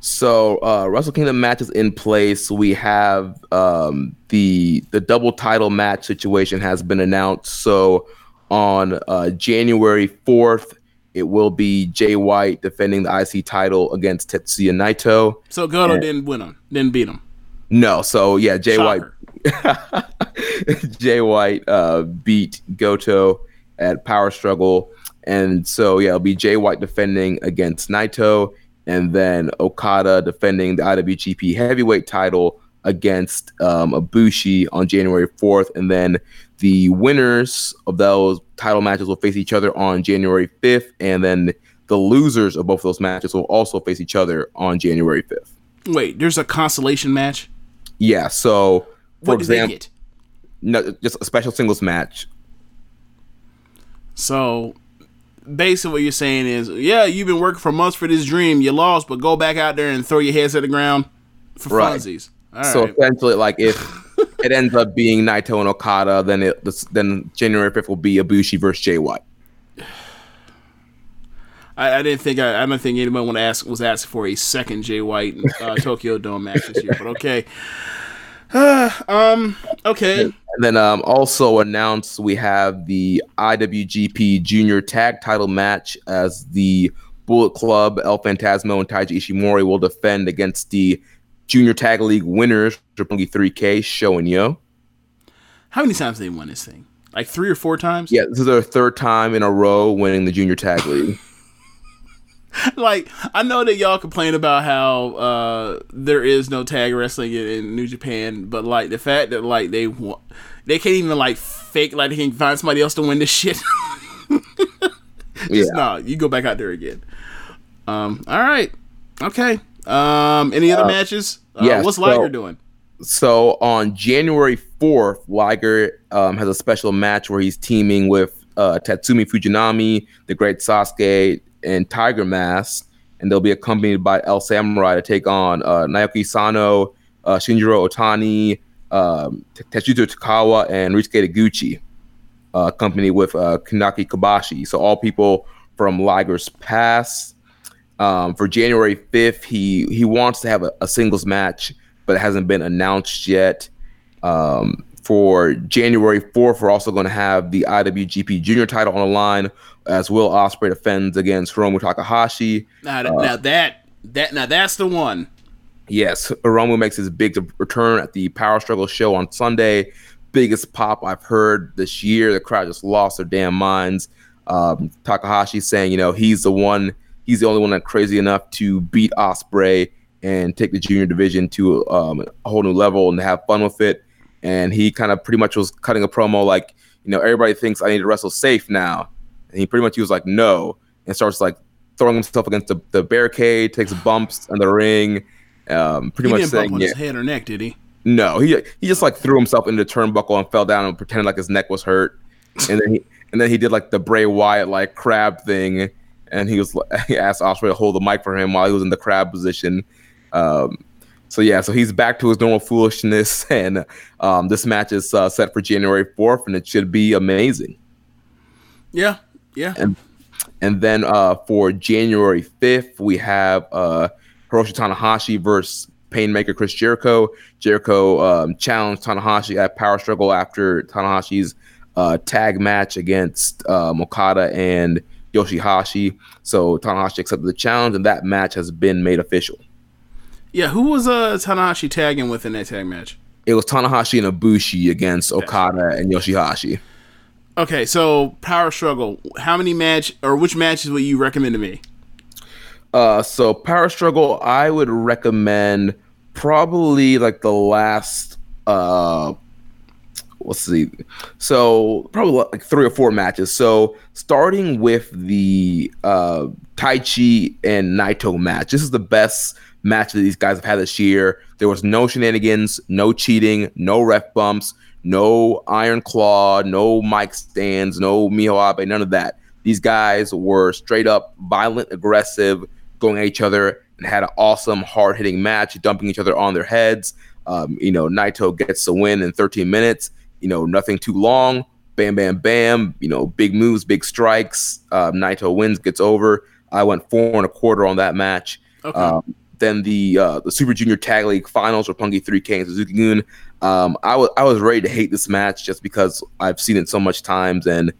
[SPEAKER 4] So uh Wrestle Kingdom matches in place. We have um the the double title match situation has been announced. So on uh January 4th, it will be Jay White defending the IC title against Tetsuya Naito.
[SPEAKER 3] So Goto didn't win him, didn't beat him.
[SPEAKER 4] No, so yeah, Jay
[SPEAKER 3] Shocker.
[SPEAKER 4] White Jay White uh beat Goto at Power Struggle. And so yeah, it'll be Jay White defending against Naito and then Okada defending the IWGP Heavyweight title against um, Ibushi on January 4th, and then the winners of those title matches will face each other on January 5th, and then the losers of both of those matches will also face each other on January 5th.
[SPEAKER 3] Wait, there's a consolation match.
[SPEAKER 4] Yeah, so for
[SPEAKER 3] What do they
[SPEAKER 4] example,
[SPEAKER 3] get?
[SPEAKER 4] no, just a special singles match.
[SPEAKER 3] So basically what you're saying is, yeah, you've been working for months for this dream, you lost, but go back out there and throw your heads at the ground for
[SPEAKER 4] Right.
[SPEAKER 3] funsies. All
[SPEAKER 4] so
[SPEAKER 3] right.
[SPEAKER 4] essentially, like if it ends up being Naito and Okada, then it then January 5th will be Ibushi versus Jay White.
[SPEAKER 3] I, I didn't think I, I don't think anyone want to ask was asking for a second Jay White uh, Tokyo Dome match this year, but okay. um. Okay.
[SPEAKER 4] And then um, also announced we have the IWGP Junior Tag Title match as the Bullet Club, El Fantasmo, and Taiji Ishimori will defend against the Junior Tag League winners, Roppongi 3K, Sho and Yoh.
[SPEAKER 3] How many times have they won this thing? Like three or four times.
[SPEAKER 4] Yeah, this is their third time in a row winning the junior tag league.
[SPEAKER 3] like I know that y'all complain about how uh, there is no tag wrestling in, in New Japan, but like the fact that like they wa- they can't even like fake like they can find somebody else to win this shit.
[SPEAKER 4] yeah.
[SPEAKER 3] Just no, you go back out there again. Um. All right. Okay. Um. Any other
[SPEAKER 4] Uh,
[SPEAKER 3] matches? Uh,
[SPEAKER 4] yes,
[SPEAKER 3] What's
[SPEAKER 4] so-
[SPEAKER 3] Liger doing?
[SPEAKER 4] So on January 4th, Liger um, has a special match where he's teaming with uh, Tatsumi Fujinami, the Great Sasuke, and Tiger Mask, and they'll be accompanied by El Samurai to take on uh, Naoki Sano, uh, Shinjiro Otani, um, Tatsuhito Takaiwa, and Ryusuke Taguchi, uh, accompanied with uh, Kuniaki Kobayashi. So all people from Liger's past. Um, for January 5th, he he wants to have a, a singles match, but it hasn't been announced yet. Um, for January 4th, we're also going to have the IWGP Junior title on the line as Will Ospreay defends against Hiromu Takahashi.
[SPEAKER 3] Now, that now that that now that's the one.
[SPEAKER 4] Yes, Hiromu makes his big return at the Power Struggle show on Sunday. Biggest pop I've heard this year. The crowd just lost their damn minds. Um, Takahashi saying, you know, he's the one, he's the only one that's crazy enough to beat Ospreay and take the junior division to um, a whole new level and have fun with it. And he kind of pretty much was cutting a promo like, you know, everybody thinks I need to wrestle safe now. And he pretty much he was like, no, and starts like throwing himself against the, the barricade, takes bumps in the ring. Um, pretty
[SPEAKER 3] He
[SPEAKER 4] much
[SPEAKER 3] didn't
[SPEAKER 4] saying,
[SPEAKER 3] bump on
[SPEAKER 4] yeah,
[SPEAKER 3] his head or neck, did he?
[SPEAKER 4] no, he he just like threw himself into the turnbuckle and fell down and pretended like his neck was hurt, and then he and then he did like the Bray Wyatt like crab thing, and he was he asked Ospreay to hold the mic for him while he was in the crab position. Um, so yeah, so he's back to his normal foolishness, and um, this match is uh, set for January fourth, and it should be amazing.
[SPEAKER 3] Yeah. Yeah.
[SPEAKER 4] And and then uh, for January 5th, we have uh, Hiroshi Tanahashi versus Painmaker Chris Jericho. Jericho um, challenged Tanahashi at Power Struggle after Tanahashi's uh, tag match against uh, Okada and Yoshihashi. So Tanahashi accepted the challenge, and that match has been made official.
[SPEAKER 3] Yeah. Who was uh Tanahashi tagging with in that tag match?
[SPEAKER 4] It was Tanahashi and Ibushi against Okada and Yoshihashi.
[SPEAKER 3] Okay, so power struggle. How many match or which matches would you recommend to me?
[SPEAKER 4] Uh, so Power Struggle, I would recommend probably like the last. Uh, let's see. So probably like three or four matches. So starting with the uh, Taichi and Naito match. This is the best match that these guys have had this year. There was no shenanigans, no cheating, no ref bumps, no Iron Claw, no mic stands, no Miho Abe, none of that. These guys were straight up violent, aggressive, going at each other, and had an awesome, hard hitting match, dumping each other on their heads. Um, you know, Naito gets the win in 13 minutes. You know, nothing too long. Bam, bam, bam. You know, big moves, big strikes. Um, Naito wins, gets over. I went four and a quarter on that match.
[SPEAKER 3] Okay.
[SPEAKER 4] Um, then the uh, the Super Junior Tag League Finals were Roppongi 3K and Suzuki Gun. Um, I was I was ready to hate this match just because I've seen it so much times, and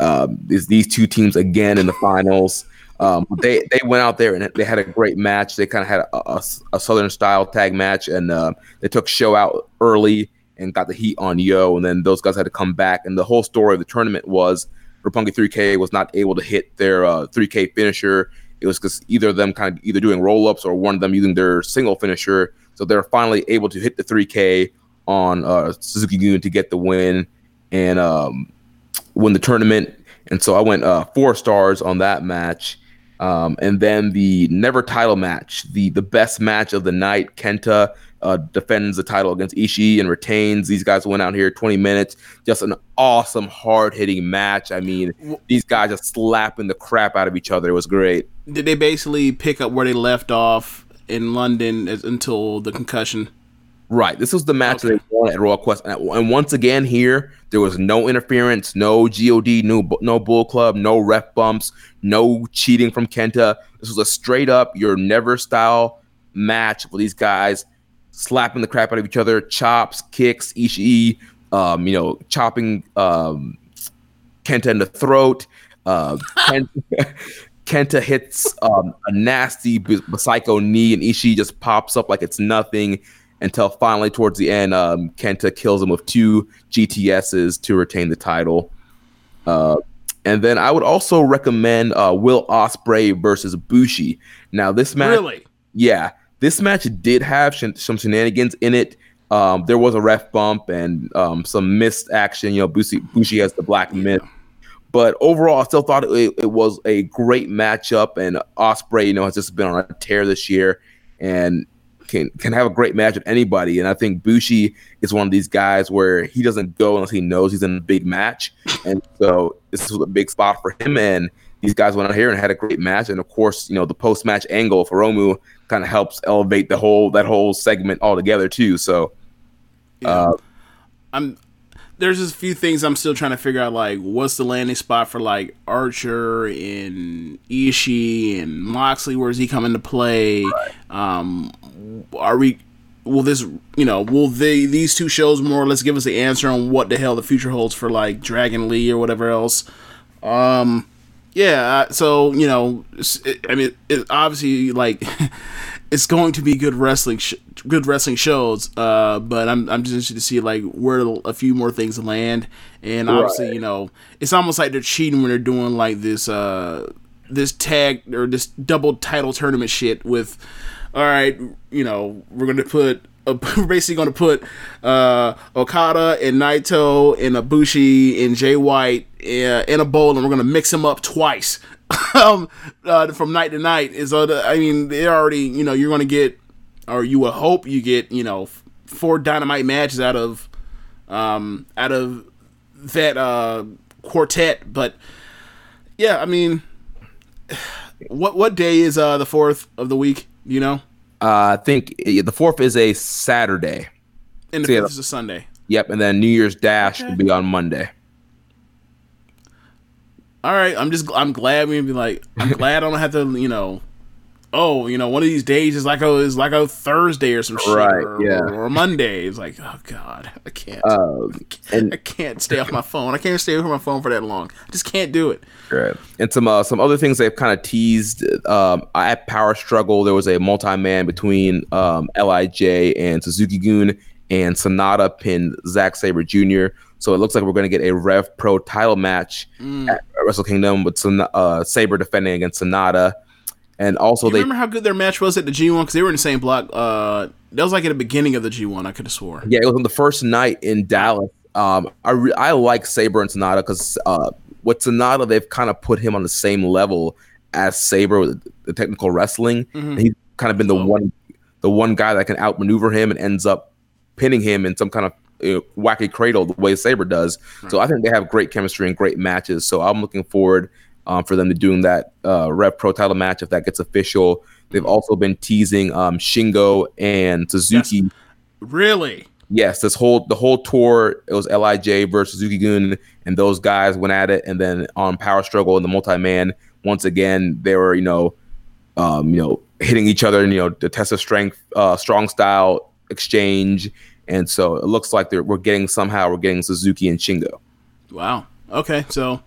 [SPEAKER 4] um, these these two teams again in the finals. Um, they they went out there and they had a great match. They kind of had a, a, a Southern style tag match, and uh, they took Sho out early and got the heat on Yoh, and then those guys had to come back. And the whole story of the tournament was Roppongi 3K was not able to hit their uh, 3K finisher. It was because either of them kind of either doing roll ups or one of them using their single finisher. So they're finally able to hit the 3K on uh, Suzuki Gun to get the win and um, win the tournament. And so I went uh, four stars on that match. Um, and then the never title match, the the best match of the night. Kenta uh, defends the title against Ishii and retains. These guys went out here 20 minutes, just an awesome, hard hitting match. I mean, these guys just slapping the crap out of each other. It was great.
[SPEAKER 3] Did they basically pick up where they left off in London as, until the concussion?
[SPEAKER 4] Right. This was the match that they won at Royal Quest, and, and once again here there was no interference, no God, no no Bullet Club, no ref bumps, no cheating from Kenta. This was a straight up your never style match with these guys slapping the crap out of each other, chops, kicks, Ishii, um, you know, chopping um, Kenta in the throat. Uh, Kenta, Kenta hits um, a nasty b- psycho knee, and Ishii just pops up like it's nothing. Until finally towards the end, um, Kenta kills him with two GTSs to retain the title. Uh, and then I would also recommend uh, Will Ospreay versus Bushi. Now this match,
[SPEAKER 3] Really?
[SPEAKER 4] yeah, this match did have shen- some shenanigans in it. Um, there was a ref bump and um, some missed action. You know, Bushi, Bushi has the black mist. But overall, I still thought it, it was a great matchup. And Ospreay, you know, has just been on a tear this year and can can have a great match with anybody. And I think Bushi is one of these guys where he doesn't go unless he knows he's in a big match. And so this was a big spot for him. And these guys went out here and had a great match. And of course, you know, the post match angle for Romu kind of helps elevate the whole that whole segment altogether too. So uh,
[SPEAKER 3] I'm there's just a few things I'm still trying to figure out. Like, what's the landing spot for like Archer and Ishii and Moxley? Where's he coming to play? Um, are we? Will this? You know, will they these two shows more or less give us the answer on what the hell the future holds for like Dragon Lee or whatever else? Um, yeah. So you know, it, I mean, it obviously like it's going to be good wrestling, sh- good wrestling shows. Uh, but I'm I'm just interested to see like where a few more things land. And obviously, you know, it's almost like they're cheating when they're doing like this uh this tag or this double title tournament shit with. All right, you know, we're gonna put. Uh, we're basically going to put uh, Okada and Naito and Ibushi and Jay White uh, in a bowl, and we're going to mix them up twice um, uh, from night to night. Is I mean, they already you know you're going to get, or you would hope you get you know four dynamite matches out of um, out of that uh, quartet. But yeah, I mean, what what day is uh, the fourth of the week? You know,
[SPEAKER 4] uh, I think uh, the fourth is a Saturday.
[SPEAKER 3] and the
[SPEAKER 4] So, yeah,
[SPEAKER 3] fifth is a Sunday.
[SPEAKER 4] Yep, and then New Year's Dash will be on Monday.
[SPEAKER 3] all right, I'm just I'm glad we can be like I'm glad I don't have to you know oh you know one of these days is like a is like a Thursday or some shit
[SPEAKER 4] Right,
[SPEAKER 3] or,
[SPEAKER 4] yeah.
[SPEAKER 3] or, a Monday. It's like oh god I can't
[SPEAKER 4] Um, and
[SPEAKER 3] I can't stay off my phone. I can't stay off my phone for that long. I just can't do it.
[SPEAKER 4] Right. And some uh, some other things they've kind of teased um, at Power Struggle. There was a multi man between um, Lij and Suzuki Gun, and Sanada pinned Zack Sabre Jr. So it looks like we're going to get a Rev Pro title match
[SPEAKER 3] Mm.
[SPEAKER 4] at Wrestle Kingdom with Son- uh, Sabre defending against Sanada, and also
[SPEAKER 3] You
[SPEAKER 4] they
[SPEAKER 3] remember how good their match was at the G1 because they were in the same block. Uh, that was like at the beginning of the G1. I could have swore.
[SPEAKER 4] Yeah, it was on the first night in Dallas. Um, I re- I like Sabre and Sanada because uh, with Sanada they've kind of put him on the same level as Sabre with the technical wrestling. And he's kind of been the one the one guy that can outmaneuver him and ends up pinning him in some kind of you know, wacky cradle the way Sabre does. So I think they have great chemistry and great matches. So I'm looking forward um, for them to doing that uh, Rev Pro title match if that gets official. They've also been teasing um, Shingo and Suzuki.
[SPEAKER 3] Really?
[SPEAKER 4] Yes, this whole the whole tour it was Lij versus Suzuki Gun, and those guys went at it. And then on Power Struggle and the multi man, once again they were you know, um, you know hitting each other, and you know the test of strength, uh, strong style exchange. And so it looks like they're, we're getting somehow we're getting Suzuki and Shingo.
[SPEAKER 3] Wow. Okay. So,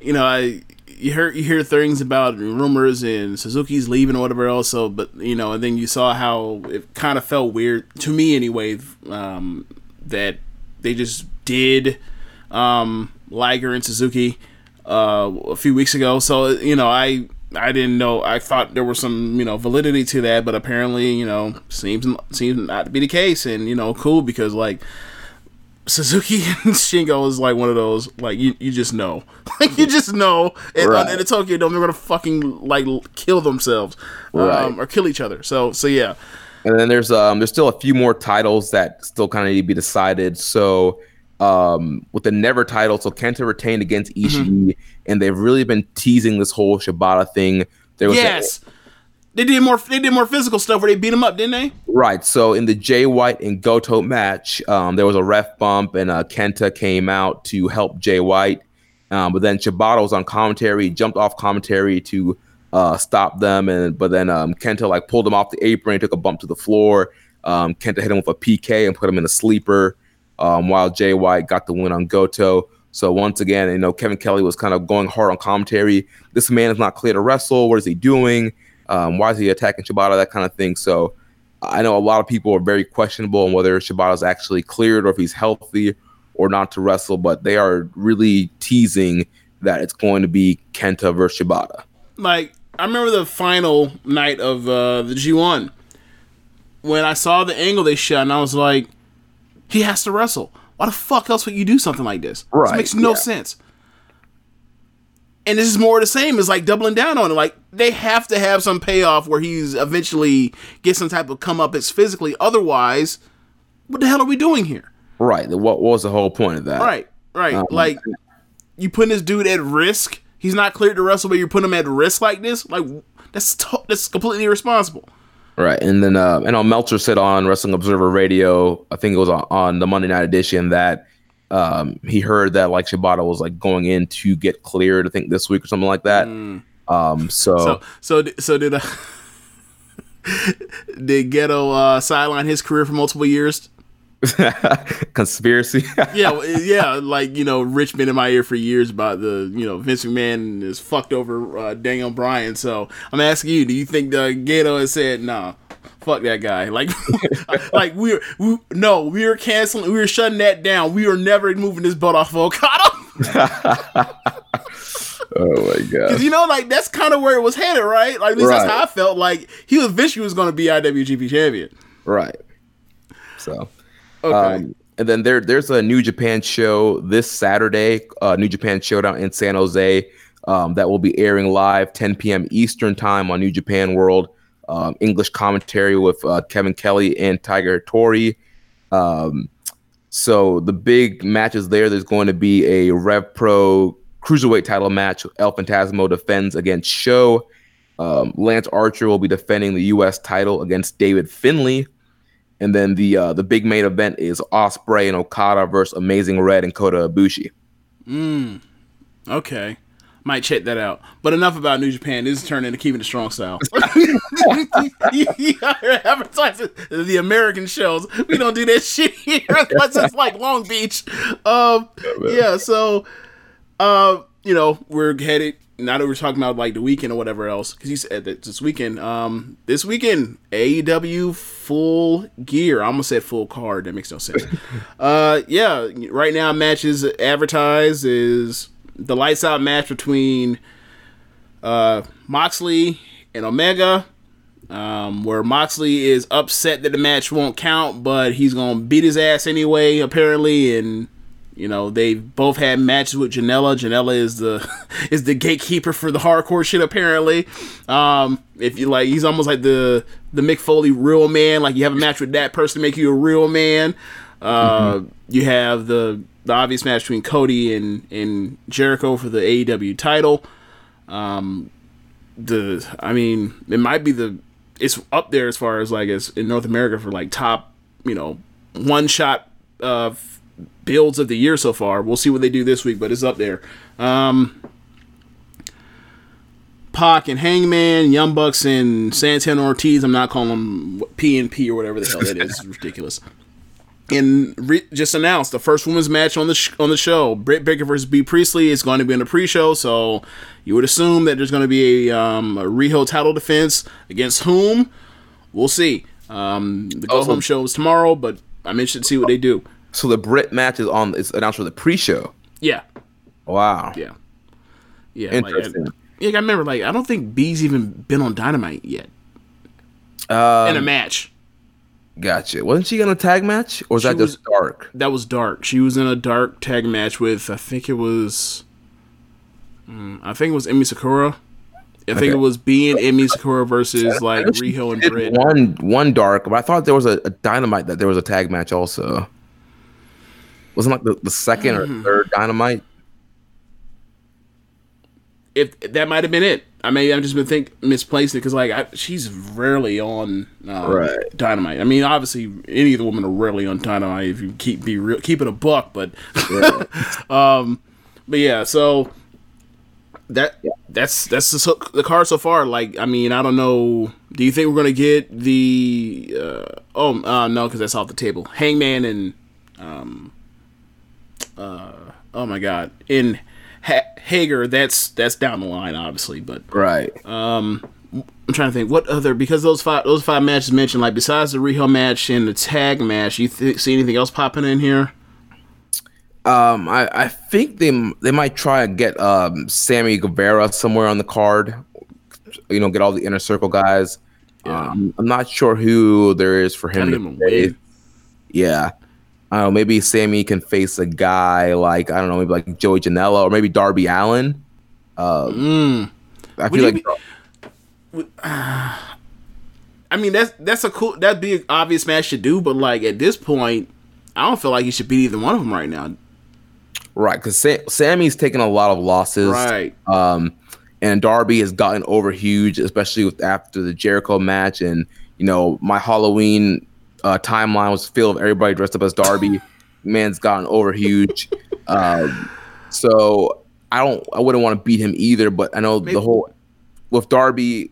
[SPEAKER 3] you know, I you hear you hear things about rumors and Suzuki's leaving or whatever else. So, but you know, and then you saw how it kind of felt weird to me anyway. Um, that they just did um, Liger and Suzuki uh, a few weeks ago. So you know, I I didn't know. I thought there was some you know validity to that, but apparently you know seems seems not to be the case. And you know, cool because like Suzuki and Shingo is like one of those like you, you just know like you just know and,
[SPEAKER 4] Right.
[SPEAKER 3] in the Tokyo Dome they're gonna fucking like kill themselves
[SPEAKER 4] Right.
[SPEAKER 3] um, or kill each other. So so yeah.
[SPEAKER 4] And then there's um there's still a few more titles that still kind of need to be decided. So um with the never title, so Kenta retained against Ishii,
[SPEAKER 3] Mm-hmm.
[SPEAKER 4] and they've really been teasing this whole Shibata thing. There was a-
[SPEAKER 3] Yes. They did more. They did more physical stuff where they beat him up, didn't they?
[SPEAKER 4] Right. So in the Jay White and Goto match, um, there was a ref bump, and uh, Kenta came out to help Jay White. Um, but then Shibata was on commentary, jumped off commentary to uh, stop them, and but then um, Kenta like pulled him off the apron, took a bump to the floor. Um, Kenta hit him with a PK and put him in a sleeper, um, while Jay White got the win on Goto. So once again, you know, Kevin Kelly was kind of going hard on commentary. This man is not clear to wrestle. What is he doing? Um, why is he attacking Shibata? That kind of thing. So I know a lot of people are very questionable on whether Shibata's actually cleared or if he's healthy or not to wrestle, but they are really teasing that it's going to be Kenta versus Shibata.
[SPEAKER 3] like I remember the final night of uh, the G1 when I saw the angle they shot, and I was like, he has to wrestle. Why the fuck else would you do something like this?
[SPEAKER 4] Right,
[SPEAKER 3] This makes no
[SPEAKER 4] yeah.
[SPEAKER 3] sense. And this is more of the same. It's like doubling down on it. Like they have to have some payoff where he's eventually get some type of come up as physically. Otherwise, what the hell are we doing here?
[SPEAKER 4] Right. What, what was the whole point of that?
[SPEAKER 3] Right, right.
[SPEAKER 4] Um,
[SPEAKER 3] like you putting this dude at risk. He's not cleared to wrestle, but you're putting him at risk like this. Like that's to- that's completely irresponsible.
[SPEAKER 4] Right, and then uh, and on Meltzer said on Wrestling Observer Radio, I think it was on, on the Monday Night Edition that um, he heard that like Shibata was like going in to get cleared, I think this week or something like that. Um, so,
[SPEAKER 3] So so so did uh, did Gedo uh, sideline his career for multiple years?
[SPEAKER 4] conspiracy.
[SPEAKER 3] Yeah, yeah. Like you know, Rich been in my ear for years about the you know Vince McMahon is fucked over uh, Daniel Bryan. So I'm asking you, do you think the Gedo has said nah? Fuck that guy. Like, like we're we no, we are canceling. We are shutting that down. We are never moving this butt off of Okada.
[SPEAKER 4] Oh my god.
[SPEAKER 3] Cause you know, like that's kind of where it was headed, right? Like at least that's how I felt. Like he was eventually was going to be IWGP champion.
[SPEAKER 4] Right. So,
[SPEAKER 3] Okay.
[SPEAKER 4] um, and then there there's a New Japan show this Saturday, uh, New Japan Showdown in San Jose. Um, that will be airing live 10 p.m. Eastern time on New Japan World. Um, English commentary with uh, Kevin Kelly and Tiger Tori. Um, so the big matches there. There's going to be a Rev Pro cruiserweight title match. El Fantasmo defends against Sho. Um, Lance Archer will be defending the U.S. title against David Finlay. And then the uh, the big main event is Ospreay and Okada versus Amazing Red and Kota Ibushi.
[SPEAKER 3] Okay. Might check that out. But enough about New Japan. This is turning into keeping it strong style. advertising the American shows. We don't do that shit here it's like Long Beach. Um, yeah, so uh, you know, we're headed now that we're talking about like the weekend or whatever else, because you said that this weekend, um, this weekend, AEW full gear. I almost said full card. That makes no sense. uh, yeah, right now matches advertised is the lights out match between uh Moxley and Omega. Um, where Moxley is upset that the match won't count, but he's gonna beat his ass anyway, apparently, and you know they both had matches with Janela. Janela is the is the gatekeeper for the hardcore shit, apparently. Um, if you like, he's almost like the the Mick Foley real man. Like you have a match with that person to make you a real man. Uh, You have the the obvious match between Cody and and Jericho for the AEW title Um, the I mean, it might be the it's up there as far as like as in North America for like top, you know, one shot uh builds of the year so far. We'll see what they do this week, but it's up there. Um Pac and Hangman, Young Bucks and Santana Ortiz. I'm not calling them P and P or whatever the hell that is. It's ridiculous. And re- just announced the first women's match on the sh- on the show. Britt Baker versus Bea Priestley is going to be in the pre-show, so you would assume that there's going to be a, um, a Riho title defense against whom? We'll see. Um, the Go
[SPEAKER 4] Oh.
[SPEAKER 3] Home show is tomorrow, but I'm interested to see what they do.
[SPEAKER 4] So the Britt match is on is announced for the pre-show.
[SPEAKER 3] Yeah,
[SPEAKER 4] Wow.
[SPEAKER 3] yeah, yeah. Like, I,
[SPEAKER 4] Interesting.
[SPEAKER 3] yeah, I remember. Like, I don't think Bea's even been on Dynamite yet
[SPEAKER 4] Um,
[SPEAKER 3] in a match.
[SPEAKER 4] Gotcha. Wasn't she in a tag match, or was
[SPEAKER 3] She
[SPEAKER 4] that just dark?
[SPEAKER 3] That was dark. She was in a dark tag match with I think it was, mm, I think it was Emi Sakura. I think
[SPEAKER 4] Okay.
[SPEAKER 3] it was B and Emi Sakura versus like Riho and Britt.
[SPEAKER 4] One one dark, but I thought there was a, a dynamite that there was a tag match also. Wasn't like the, the second
[SPEAKER 3] Mm-hmm.
[SPEAKER 4] or third dynamite.
[SPEAKER 3] If that might have been it, I may I've just been think misplaced it because like I, she's rarely on uh,
[SPEAKER 4] Right.
[SPEAKER 3] Dynamite. I mean, obviously any of the women are rarely on Dynamite if you keep be real, keep it a buck, but um, but yeah, so that that's that's the, the card so far. Like, I mean, I don't know. Do you think we're gonna get the? Uh, oh, uh, no, because that's off the table. Hangman and um, uh, oh my god, in ha- Hager. That's that's down the line, obviously, but
[SPEAKER 4] Right.
[SPEAKER 3] Uh, I'm trying to think what other because those five those five matches mentioned like besides the Riho match and the tag match, you th- see anything else popping in here?
[SPEAKER 4] Um, I, I think they they might try and get um Sammy Guevara somewhere on the card. You know, get all the inner circle guys. Um, I'm not sure who there is for him
[SPEAKER 3] Kinda
[SPEAKER 4] to
[SPEAKER 3] even
[SPEAKER 4] face.
[SPEAKER 3] win.
[SPEAKER 4] Yeah. I don't know, maybe Sammy can face a guy like I don't know, maybe like Joey Janela or maybe Darby Allin. Um, I feel like
[SPEAKER 3] be- I mean that's that's a cool that'd be an obvious match to do, but like at this point, I don't feel like you should beat either one of them right now.
[SPEAKER 4] right because Sa- Sammy's taken a lot of losses.
[SPEAKER 3] Right.
[SPEAKER 4] Um, and Darby has gotten over huge, especially with after the Jericho match. And you know, my Halloween uh, timeline was filled with everybody dressed up as Darby. Man's gotten over huge. Um, so I don't, I wouldn't want to beat him either. But I know
[SPEAKER 3] Maybe-
[SPEAKER 4] the whole with Darby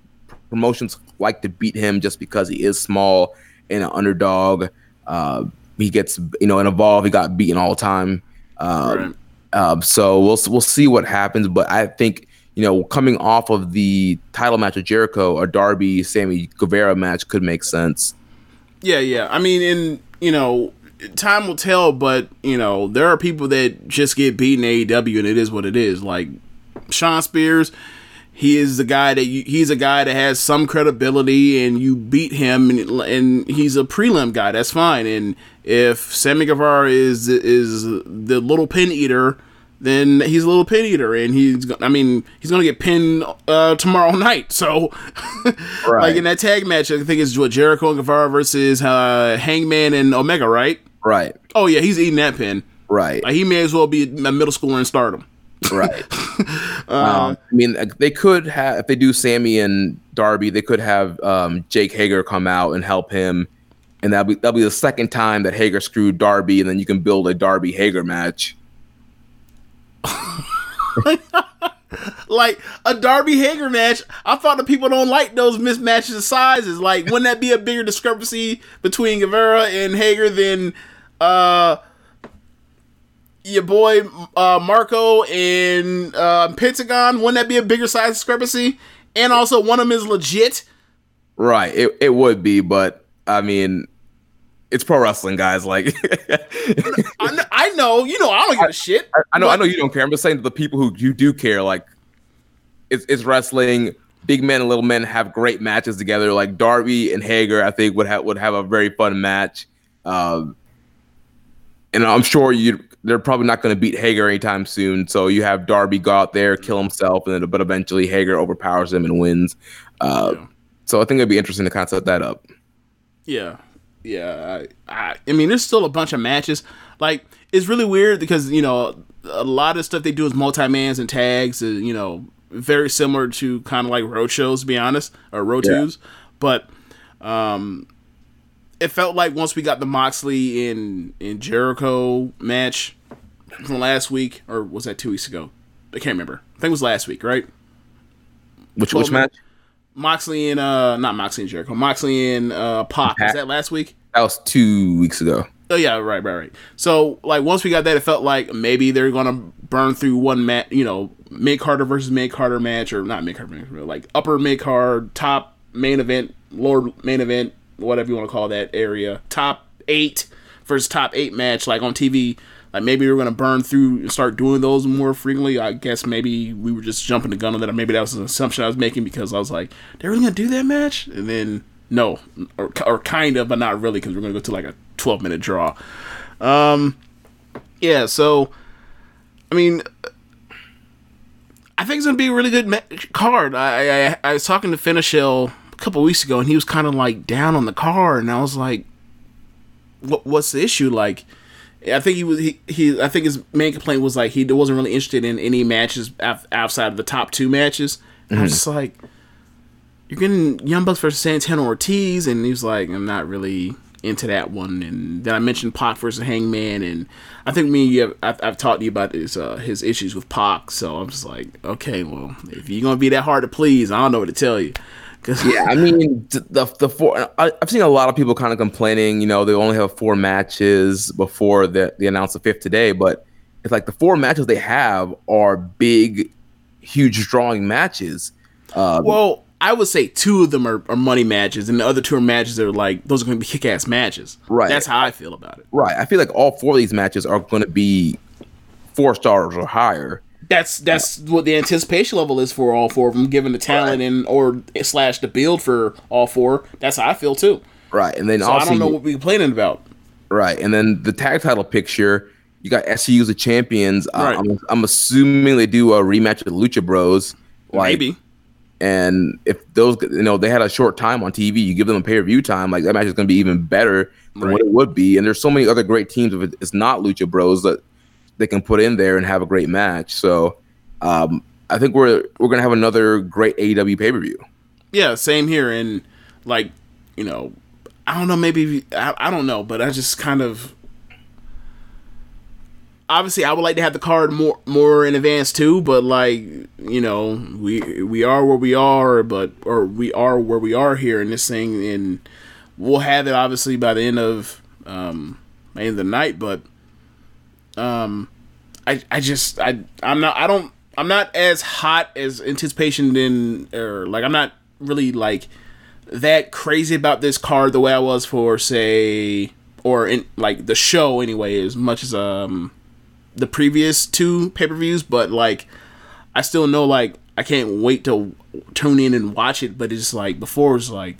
[SPEAKER 4] promotions like to beat him just because he is small and an underdog. Uh, he gets, you know, in Evolve, he got beaten all the time. Um,
[SPEAKER 3] Right.
[SPEAKER 4] um, so we'll we'll see what happens, but I think you know coming off of the title match with Jericho, a Darby Sammy Guevara match could make sense.
[SPEAKER 3] Yeah, yeah. I mean, and you know, time will tell, but you know, there are people that just get beaten AEW, and it is what it is. Like Shawn Spears, he is the guy that you, he's a guy that has some credibility, and you beat him, and, and he's a prelim guy. That's fine. And if Sammy Guevara is is the little pin eater. Then he's a little pin eater, and he's. I mean, he's gonna get pinned uh, tomorrow night. So, like in that tag match, I think it's what Jericho and Guevara versus uh, Hangman and Omega, right?
[SPEAKER 4] Right,
[SPEAKER 3] Oh yeah, he's eating that pin.
[SPEAKER 4] right,
[SPEAKER 3] Like, he may as well be a middle schooler in Stardom.
[SPEAKER 4] right. um, I mean, they could have if they do Sammy and Darby, they could have um, Jake Hager come out and help him, and that'll be that'll be the second time that Hager screwed Darby, and then you can build a Darby Hager match.
[SPEAKER 3] Like a Darby Hager match, I thought the people don't like those mismatches of sizes. Like, wouldn't that be a bigger discrepancy between Guevara and Hager than uh your boy uh Marko and uh Pentagon? Wouldn't that be a bigger size discrepancy? And also, one of them is legit.
[SPEAKER 4] Right, it it would be, but I mean, it's pro wrestling, guys. Like.
[SPEAKER 3] I know, I know, you know, I don't give a shit.
[SPEAKER 4] I know, I know you don't care. I'm just saying to the people who you do care, like it's it's wrestling. Big men and little men have great matches together. Like Darby and Hager, I think would have would have a very fun match. Um, and I'm sure you they're probably not going to beat Hager anytime soon. So you have Darby go out there, kill himself, and then but eventually Hager overpowers him and wins. Uh, So I think it'd be interesting to kind of set that up.
[SPEAKER 3] Yeah, yeah. I, I, I mean, there's still a bunch of matches. Like, it's really weird because you know a lot of stuff they do is multi mans and tags. You know, very similar to kind of like road shows, to be honest, or road
[SPEAKER 4] Yeah.
[SPEAKER 3] twos. But um, it felt like once we got the Moxley in in Jericho match from last week, or was that two weeks ago? I can't remember. I think it was last week, right?
[SPEAKER 4] Which which match?
[SPEAKER 3] Moxley and uh, not Moxley and Jericho. Moxley and uh, Pac. Was that last week?
[SPEAKER 4] That was two weeks ago.
[SPEAKER 3] Oh yeah, right, right, right. So like once we got that, it felt like maybe they're gonna burn through one match, you know, mid carder versus mid carder match, or not mid carder, like upper mid card, top main event, lower main event, whatever you want to call that area, top eight versus top eight match, like on TV. Like maybe we are gonna burn through start doing those more frequently. I guess maybe we were just jumping the gun on that. Maybe that was an assumption I was making because I was like, they're really gonna do that match, and then no, or or kind of, but not really because we're gonna go to like a twelve minute draw. Um, yeah. So, I mean, I think it's gonna be a really good ma- card. I, I I was talking to Finishell a couple weeks ago, and he was kind of like down on the card, and I was like, "What what's the issue?" Like, I think he was he, he I think his main complaint was like he wasn't really interested in any matches af- outside of the top two matches. And I was just like, "You're getting Young Bucks versus Santana Ortiz," and he was like, "I'm not really." into that one and then I mentioned Pac versus Hangman and I think me and you have, I've, I've talked to you about his uh, his issues with Pac so I'm just like okay well if you're gonna be that hard to please I don't know what to tell you 'Cause-
[SPEAKER 4] Yeah, I mean the the four. I, I've seen a lot of people kind of complaining. You know, they only have four matches before the they announced the fifth today, but it's like the four matches they have are big, huge drawing matches. Uh,
[SPEAKER 3] Well, I would say two of them are, are money matches, and the other two are matches that are like those are going to be kick ass matches.
[SPEAKER 4] Right.
[SPEAKER 3] That's how I feel about it.
[SPEAKER 4] Right. I feel like all four of these matches are going to be four stars or higher.
[SPEAKER 3] That's that's what the anticipation level is for all four of them, given the talent and or slash the build for all four. That's how I feel too.
[SPEAKER 4] Right. And then
[SPEAKER 3] So I don't know what we're complaining about.
[SPEAKER 4] Right, and then the tag title picture, you got SCU as the champions. Uh,
[SPEAKER 3] Right.
[SPEAKER 4] I'm, I'm assuming they do a rematch with Lucha Bros. Like,
[SPEAKER 3] Maybe.
[SPEAKER 4] And if those, you know, they had a short time on TV, you give them a pay per view time, like that match is going to be even better than what it would be. And there's so many other great teams if it's not Lucha Bros that they can put in there and have a great match. So um, I think we're we're gonna have another great AEW pay per view.
[SPEAKER 3] Yeah, same here. And like, you know, I don't know. Maybe I, I don't know, but I just kind of obviously I would like to have the card more more in advance too. But like, you know, we we are where we are, but or we are where we are here in this thing, and we'll have it obviously by the end of um end of the night. But um, I I just I I'm not I don't I'm not as hot as anticipation in or like I'm not really like that crazy about this card the way I was for say or in like the show anyway as much as um the previous two pay-per-views but like I still know like I can't wait to tune in and watch it but it's like before it was like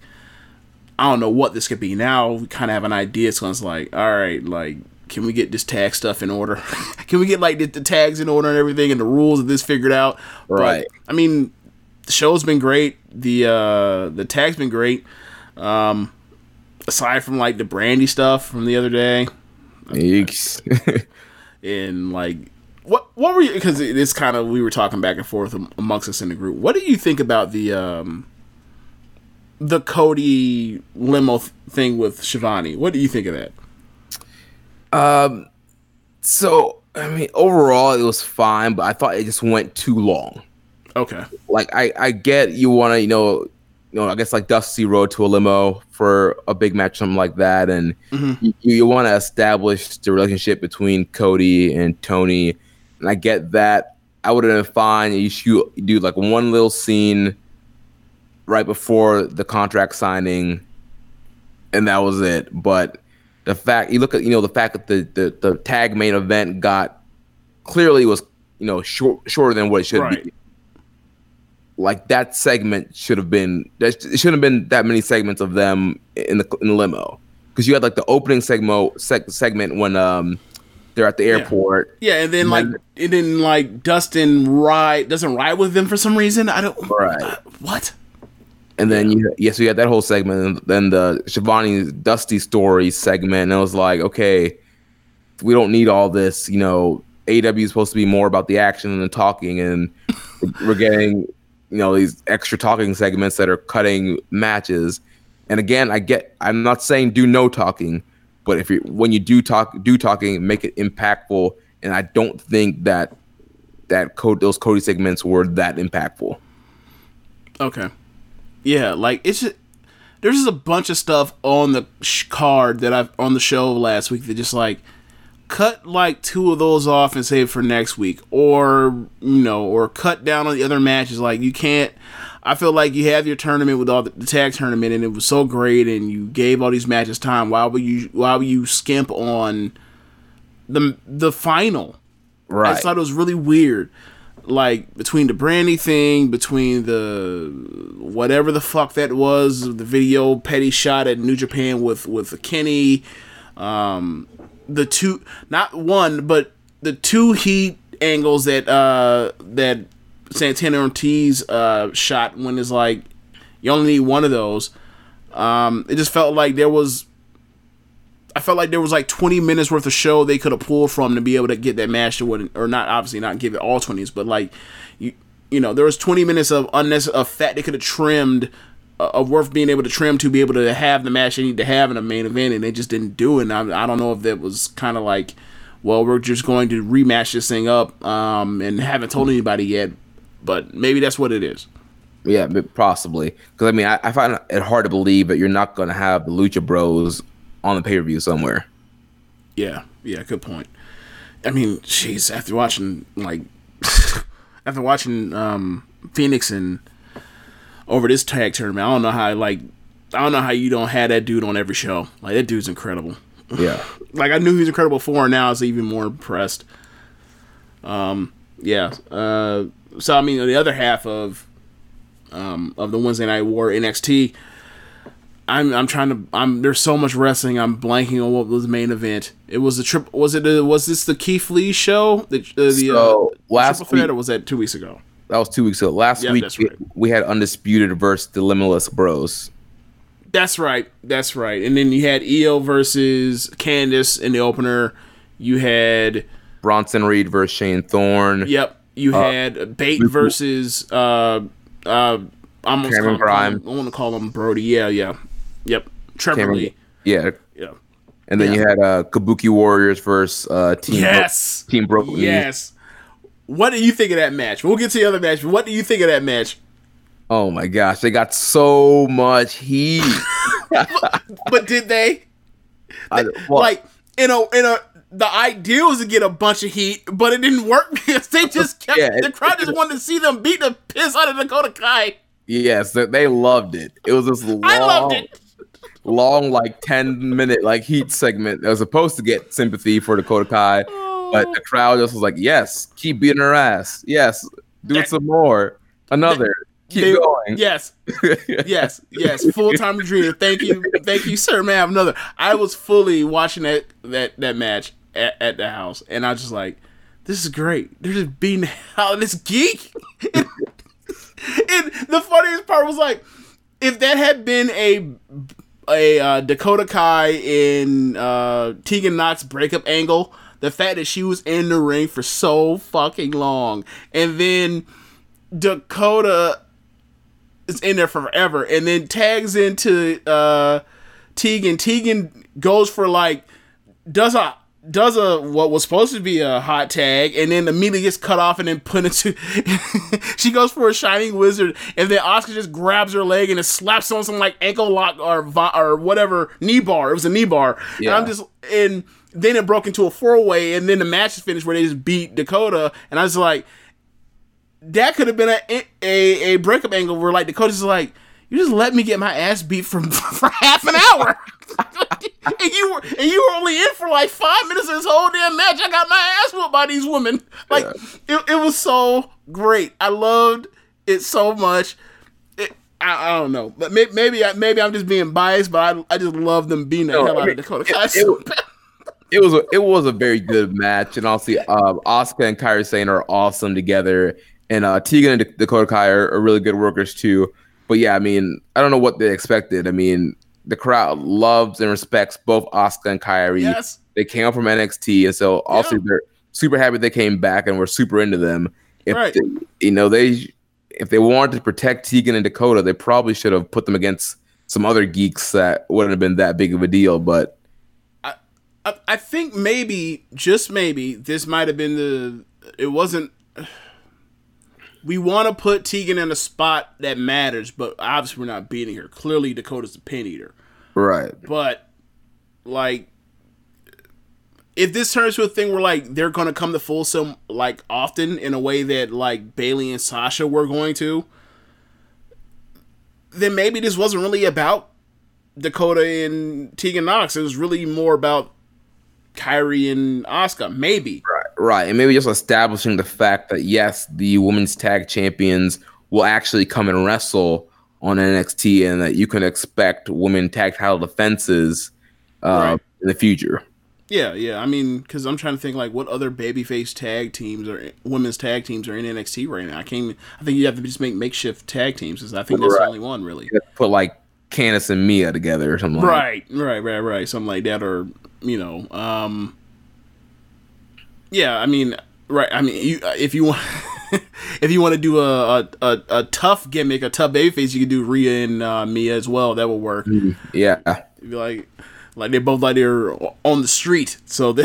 [SPEAKER 3] I don't know what this could be now. We kind of have an idea so it's like all right like can we get this tag stuff in order can we get like the, the tags in order and everything and the rules of this figured out But,
[SPEAKER 4] Right.
[SPEAKER 3] I mean the show's been great. The uh the tag's been great. Um aside from like the Brandi stuff from the other day
[SPEAKER 4] Yeeks.
[SPEAKER 3] and like what what were you because it's kind of we were talking back and forth amongst us in the group. What do you think about the um the Cody limo thing with Schiavone? What do you think of that?
[SPEAKER 4] Um, so I mean, overall it was fine, but I thought it just went too long.
[SPEAKER 3] Okay.
[SPEAKER 4] like I, I get you want to you know you know I guess like Dusty Rhodes to a limo for a big match something like that and mm-hmm. you, you want to establish the relationship between Cody and Tony and I get that I would have been fine you shoot you do like one little scene right before the contract signing and that was it but the fact you look at you know the fact that the the, the tag main event got clearly was you know short shorter than what it should
[SPEAKER 3] Right.
[SPEAKER 4] be like that segment should have been there shouldn't have been that many segments of them in the in the limo because you had like the opening segment seg- segment when um they're at the airport
[SPEAKER 3] Yeah, and then like and then like Dustin ride doesn't ride with them for some reason. I don't
[SPEAKER 4] Right.
[SPEAKER 3] what?
[SPEAKER 4] And then you yes you had that whole segment and then the Schiavone Dusty story segment and it was like okay we don't need all this you know AEW is supposed to be more about the action and the talking and we're getting you know these extra talking segments that are cutting matches. And again I get I'm not saying do no talking but if you when you do talk do talking make it impactful and I don't think that that code those Cody segments were that impactful.
[SPEAKER 3] Okay. Yeah, like it's just, there's just a bunch of stuff on the sh- card that I've on the show last week that just like cut like two of those off and save for next week, or you know, or cut down on the other matches. Like you can't. I feel like you have your tournament with all the, the tag tournament, and it was so great, and you gave all these matches time. Why would you? Why would you skimp on the the final? I
[SPEAKER 4] right
[SPEAKER 3] just thought it was really weird. Like between the Brandi thing, between the whatever the fuck that was, the video Petty shot at New Japan with with Kenny, um, the two not one but the two heat angles that uh that Santana Ortiz uh shot when it's like you only need one of those. Um, it just felt like there was I felt like there was like 20 minutes worth of show they could have pulled from to be able to get that match to what, or not obviously not give it all 20s, but like you, you know, there was 20 minutes of unnecessary of fat they could have trimmed, uh, of worth being able to trim to be able to have the match they need to have in a main event, and they just didn't do it. And I, I don't know if that was kind of like, well, we're just going to rematch this thing up, um, and haven't told anybody yet, but maybe that's what it is.
[SPEAKER 4] Yeah, possibly. Because I mean, I, I find it hard to believe that you're not going to have the Lucha Bros on the pay per view somewhere.
[SPEAKER 3] Yeah, yeah, good point. I mean, jeez, after watching like after watching um Phoenix and over this tag tournament. I don't know how like I don't know how you don't have that dude on every show. Like that dude's incredible.
[SPEAKER 4] Yeah.
[SPEAKER 3] Like I knew he was incredible before, and now I was even more impressed. Um, yeah. Uh, so I mean, the other half of um, of the Wednesday Night War NXT, I'm I'm trying to I'm there's so much wrestling. I'm blanking on what was the main event. It was the trip. Was it? A, was this the Keith Lee show? The uh, the
[SPEAKER 4] So,
[SPEAKER 3] uh,
[SPEAKER 4] last
[SPEAKER 3] triple threat,
[SPEAKER 4] week-
[SPEAKER 3] or was that two weeks ago?
[SPEAKER 4] That was two weeks ago. Last
[SPEAKER 3] Yeah,
[SPEAKER 4] week
[SPEAKER 3] right.
[SPEAKER 4] we had Undisputed versus the Limitless Bros.
[SPEAKER 3] That's right. That's right. And then you had Io versus Candice in the opener. You had
[SPEAKER 4] Bronson Reed versus Shane Thorne.
[SPEAKER 3] Yep. You had Bate versus uh uh I'm almost
[SPEAKER 4] Cameron Grimes.
[SPEAKER 3] I want to call him Brody. Yeah, yeah. Yep. Trevor
[SPEAKER 4] Cameron-
[SPEAKER 3] Lee.
[SPEAKER 4] Yeah.
[SPEAKER 3] Yeah.
[SPEAKER 4] And then you had uh, Kabuki Warriors versus uh, Team Bro-
[SPEAKER 3] Yes.
[SPEAKER 4] Team Brooklyn.
[SPEAKER 3] Yes. What do you think of that match? We'll get to the other match, but what do you think of that match?
[SPEAKER 4] Oh my gosh, they got so much heat.
[SPEAKER 3] But did they
[SPEAKER 4] I- well,
[SPEAKER 3] like in a in a the idea was to get a bunch of heat, but it didn't work because they just kept
[SPEAKER 4] Yeah,
[SPEAKER 3] the crowd just wanted to see them beat the piss out of Dakota Kai.
[SPEAKER 4] yes, they, they loved it. It was this long,
[SPEAKER 3] I loved it.
[SPEAKER 4] Long like ten minute like heat segment that was supposed to get sympathy for Dakota Kai, but the crowd just was like, "Yes, keep beating her ass. Yes, do it some more. Another, keep
[SPEAKER 3] They-
[SPEAKER 4] going."
[SPEAKER 3] Yes, yes, yes. Full time dreamer. Thank you, thank you, sir. Man, I have another. I was fully watching that that that match at, at the house, and I was just like, "This is great." They're just beating out this geek. and, and the funniest part was like, if that had been a a uh, Dakota Kai in uh, Tegan Nox breakup angle, the fact that she was in the ring for so fucking long, and then Dakota is in there forever. And then tags into uh Tegan. Tegan goes for like does a does a what was supposed to be a hot tag and then immediately gets cut off and then put into she goes for a shining wizard and then Asuka just grabs her leg and it slaps on some like ankle lock or vi- or whatever knee bar. It was a knee bar. And I'm just and then it broke into a four way and then the match is finished where they just beat Dakota and I was like that could have been a, a a breakup angle where like Dakota's like, you just let me get my ass beat for for half an hour, and you were and you were only in for like five minutes of this whole damn match. I got my ass whooped by these women. Like it, it was so great. I loved it so much. It, I, I don't know, but may, maybe I, maybe I'm just being biased, but I, I just love them beating the
[SPEAKER 4] No,
[SPEAKER 3] hell
[SPEAKER 4] I
[SPEAKER 3] out of Dakota
[SPEAKER 4] it-
[SPEAKER 3] Kai.
[SPEAKER 4] it was- it was a, it was a very good match, and obviously, um, Asuka and Kairi Sane are awesome together, and uh, Tegan and Dakota Kai are, are really good workers too. But yeah, I mean, I don't know what they expected. I mean, the crowd loves and respects both Asuka and Kairi.
[SPEAKER 3] Yes.
[SPEAKER 4] They came up from NXT, and so also
[SPEAKER 3] Yeah.
[SPEAKER 4] they're super happy they came back, and we're super into them. If
[SPEAKER 3] Right.
[SPEAKER 4] they, you know they if they wanted to protect Tegan and Dakota, they probably should have put them against some other geeks that wouldn't have been that big of a deal. But
[SPEAKER 3] I, I think maybe, just maybe, this might have been the. It wasn't. We want to put Tegan in a spot that matters, but obviously we're not beating her. Clearly, Dakota's the pin eater.
[SPEAKER 4] right.
[SPEAKER 3] But, like, if this turns to a thing where, like, they're going to come to full like, often in a way that, like, Bayley and Sasha were going to, then maybe this wasn't really about Dakota and Tegan Nox. It was really more about Kairi and Asuka. Maybe.
[SPEAKER 4] Right, right, and maybe just establishing the fact that yes, the women's tag champions will actually come and wrestle on NXT, and that you can expect women tag title defenses uh,
[SPEAKER 3] Right.
[SPEAKER 4] in the future.
[SPEAKER 3] Yeah, yeah. I mean, because I'm trying to think like what other babyface tag teams or women's tag teams are in NXT right now. I can't. I think you have to just make makeshift tag teams. Cause I think that's the only one really.
[SPEAKER 4] You have to Put like Candice and Mia together or something. like
[SPEAKER 3] Right, right, right, right. Something like that, or you know, um, yeah. I mean, right. I mean, you, uh, if you want, if you want to do a, a a a tough gimmick, a tough babyface, you can do Rhea and uh, Mia as well. That will work.
[SPEAKER 4] that. Yeah,
[SPEAKER 3] be like like they're both like they're on the street so they,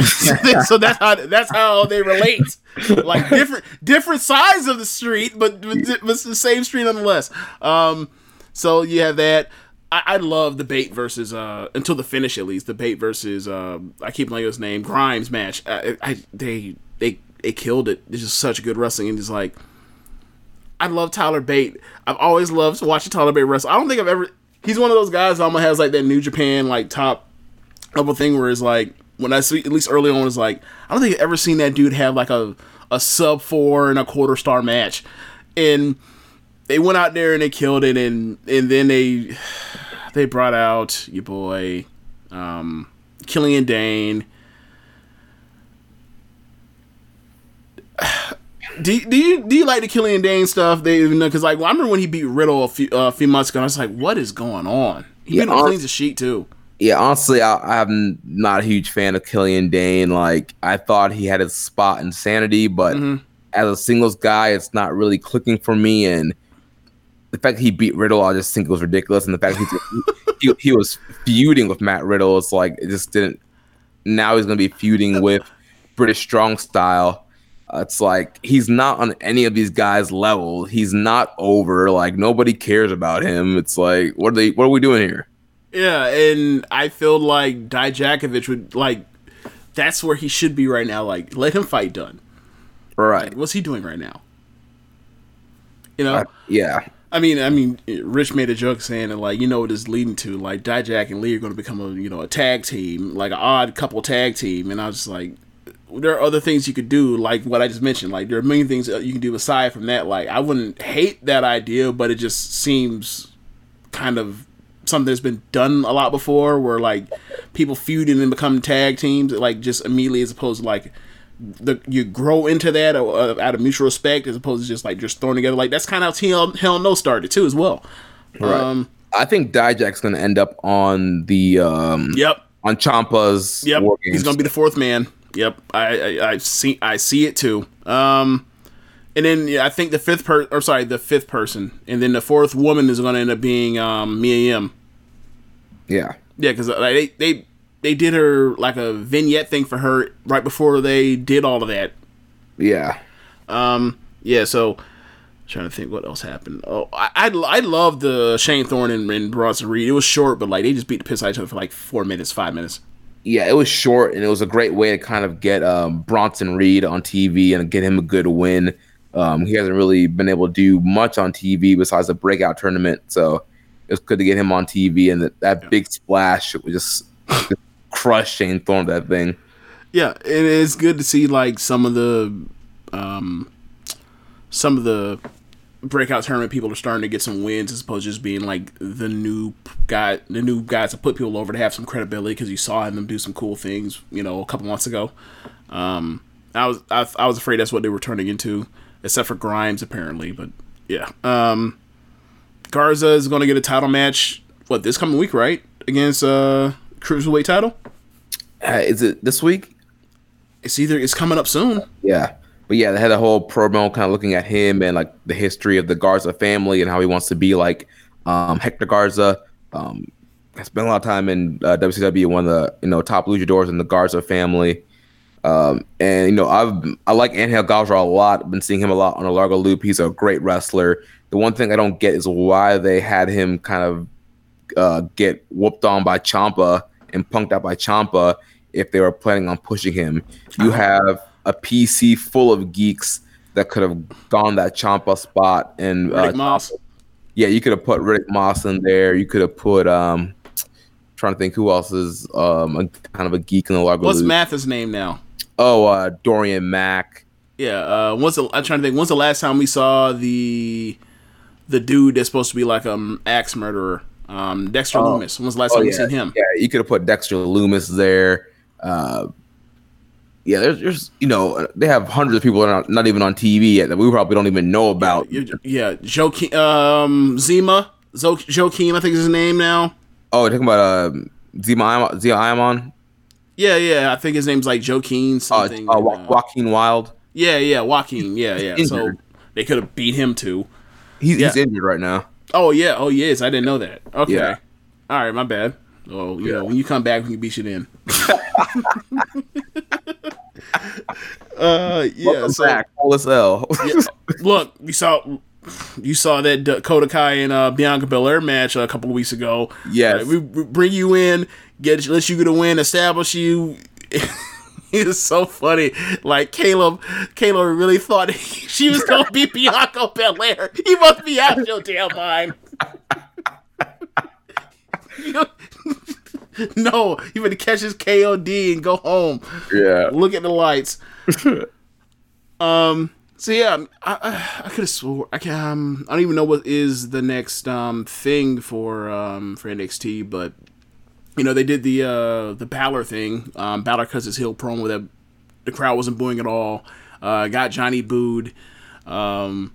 [SPEAKER 3] so that's how that's how they relate like different different sides of the street but but it's the same street nonetheless um so you have that I, I love the Bate versus uh until the finish at least the Bate versus uh I keep playing his name Grimes match I, I they they they killed it it's just such good wrestling and just like I love Tyler Bate. I've always loved watching Tyler Bate wrestle. I don't think I've ever. He's one of those guys that almost has like that New Japan like top level thing where it's like when I see at least early on it's like I don't think I've ever seen that dude have like a a sub four and a quarter star match, and they went out there and they killed it, and and then they they brought out your boy, um, Killian Dain. Do, do you do you like the Killian Dain stuff? They you know because like I remember when he beat Riddle a few, uh, a few months ago. And I was like, what is going on? He
[SPEAKER 4] Yeah,
[SPEAKER 3] been on the sheet too.
[SPEAKER 4] Yeah, honestly, I, I'm not a huge fan of Killian Dain. Like, I thought he had his spot in Sanity, but
[SPEAKER 3] Mm-hmm.
[SPEAKER 4] as a singles guy, it's not really clicking for me. And the fact that he beat Riddle, I just think it was ridiculous. And the fact that he, he, he was feuding with Matt Riddle, it's like it just didn't. Now he's going to be feuding with British Strong Style. Uh, it's like he's not on any of these guys' level. He's not over. Like nobody cares about him. It's like what are they? What are we doing here?
[SPEAKER 3] Yeah, and I feel like Dijakovic would like. That's where he should be right now. Like, let him fight done.
[SPEAKER 4] Right.
[SPEAKER 3] What's he doing right now? You know,
[SPEAKER 4] Uh, yeah.
[SPEAKER 3] I mean, I mean, Rich made a joke saying that, like, you know what it's leading to. Like, Dijak and Lee are going to become a, you know, a tag team, like an odd couple tag team. And I was just like, there are other things you could do, like what I just mentioned. Like, there are many things you can do aside from that. Like, I wouldn't hate that idea, but it just seems kind of something that's been done a lot before, where like people feud and then become tag teams, like just immediately, as opposed to like the you grow into that uh, out of mutual respect, as opposed to just like just throwing together. Like that's kind of how Hell, Hell No started too, as well. Um,
[SPEAKER 4] I think Dijak's going to end up on the um
[SPEAKER 3] Yep.
[SPEAKER 4] on Ciampa's
[SPEAKER 3] Yep, he's gonna be the fourth man. Yep, I, I I see I see it too. Um, and then yeah, I think the fifth per or sorry the fifth person, and then the fourth woman is gonna end up being um Mia Yim.
[SPEAKER 4] yeah.
[SPEAKER 3] Yeah, because like, they they they did her like a vignette thing for her right before they did all of that.
[SPEAKER 4] Yeah.
[SPEAKER 3] Um, yeah, so trying to think what else happened. Oh, I I, I love the Shane Thorne and, and Bronson Reed. It was short, but like they just beat the piss out of each other for like four minutes, five minutes.
[SPEAKER 4] Yeah, it was short and it was a great way to kind of get um, Bronson Reed on TV and get him a good win. Um, he hasn't really been able to do much on TV besides the breakout tournament, so it was good to get him on TV. And that, that big splash was just crushed Shane Thorne that thing.
[SPEAKER 3] Yeah, and it's good to see like some of the um some of the breakout tournament people are starting to get some wins as opposed to just being like the new guy the new guys to put people over to have some credibility because you saw them do some cool things you know a couple months ago. Um i was I, I was afraid that's what they were turning into except for grimes apparently but yeah. Um garza is going to get a title match what this coming week right? Against uh cruiserweight title
[SPEAKER 4] Uh, is it this week?
[SPEAKER 3] it's either it's coming up soon
[SPEAKER 4] Yeah. But yeah, they had a whole promo kind of looking at him and like the history of the Garza family and how he wants to be like um, Hector Garza. Um, I spent a lot of time in uh, WCW, one of the you know top luchadors in the Garza family. Um, and you know, I've I like Angel Garza a lot. I've been seeing him a lot on a Largo Loop. He's a great wrestler. The one thing I don't get is why they had him kind of uh, get whooped on by Ciampa and punked out by Ciampa if they were planning on pushing him. You have a PC full of geeks that could have gone that Ciampa spot and uh,
[SPEAKER 3] Moss.
[SPEAKER 4] yeah, you could have put Riddick Moss in there. You could have put um trying to think who else is um a, kind of a geek in the Largo
[SPEAKER 3] What's. Mathis' name now?
[SPEAKER 4] Oh, uh Dorian Mack.
[SPEAKER 3] Yeah, uh, the, I'm trying to think. When's the last time we saw the the dude that's supposed to be like um axe murderer, um Dexter
[SPEAKER 4] Oh.
[SPEAKER 3] Loomis? When's the last
[SPEAKER 4] Oh,
[SPEAKER 3] time
[SPEAKER 4] yeah.
[SPEAKER 3] seen him?
[SPEAKER 4] Yeah, you could have put Dexter Loomis there. Uh yeah, there's, there's, you know, they have hundreds of people that are not, not even on TV yet that we probably don't even know about.
[SPEAKER 3] Yeah, yeah Joaquin, um, Zima, Zo- Joaquin, I think is his name now.
[SPEAKER 4] Oh, you're talking about um, Zima Zia Iamon?
[SPEAKER 3] Yeah, yeah, I think his name's like Joaquin
[SPEAKER 4] Uh,
[SPEAKER 3] something.
[SPEAKER 4] uh,
[SPEAKER 3] uh,
[SPEAKER 4] Joaquin Wild.
[SPEAKER 3] yeah, yeah, Joaquin. Yeah, yeah. so they could have beat him too.
[SPEAKER 4] He's, he's injured right now.
[SPEAKER 3] Oh yeah, oh yes, I didn't know that. Okay,
[SPEAKER 4] Yeah.
[SPEAKER 3] all right, my bad. Oh, you know, when you come back, we can beat you then. uh, yeah.
[SPEAKER 4] Welcome
[SPEAKER 3] so
[SPEAKER 4] back, L.
[SPEAKER 3] yeah, look, you saw you saw that Dakota Kai and uh, Bianca Belair match a couple of weeks ago.
[SPEAKER 4] Yes.
[SPEAKER 3] Uh, we, we bring you in, get let you get a win, establish you. He was so funny. Like Caleb, Caleb really thought she was gonna be Bianca Belair. He must be out your damn mind. no, he would catch his KOD and go home.
[SPEAKER 4] Yeah.
[SPEAKER 3] Look at the lights. um. So yeah, I I, I could have swore I can. Um, I don't even know what is the next um thing for um for NXT, but you know they did the uh the Balor thing. Um, Balor cuts his heel promo that the crowd wasn't booing at all. Uh, got Johnny booed. Um,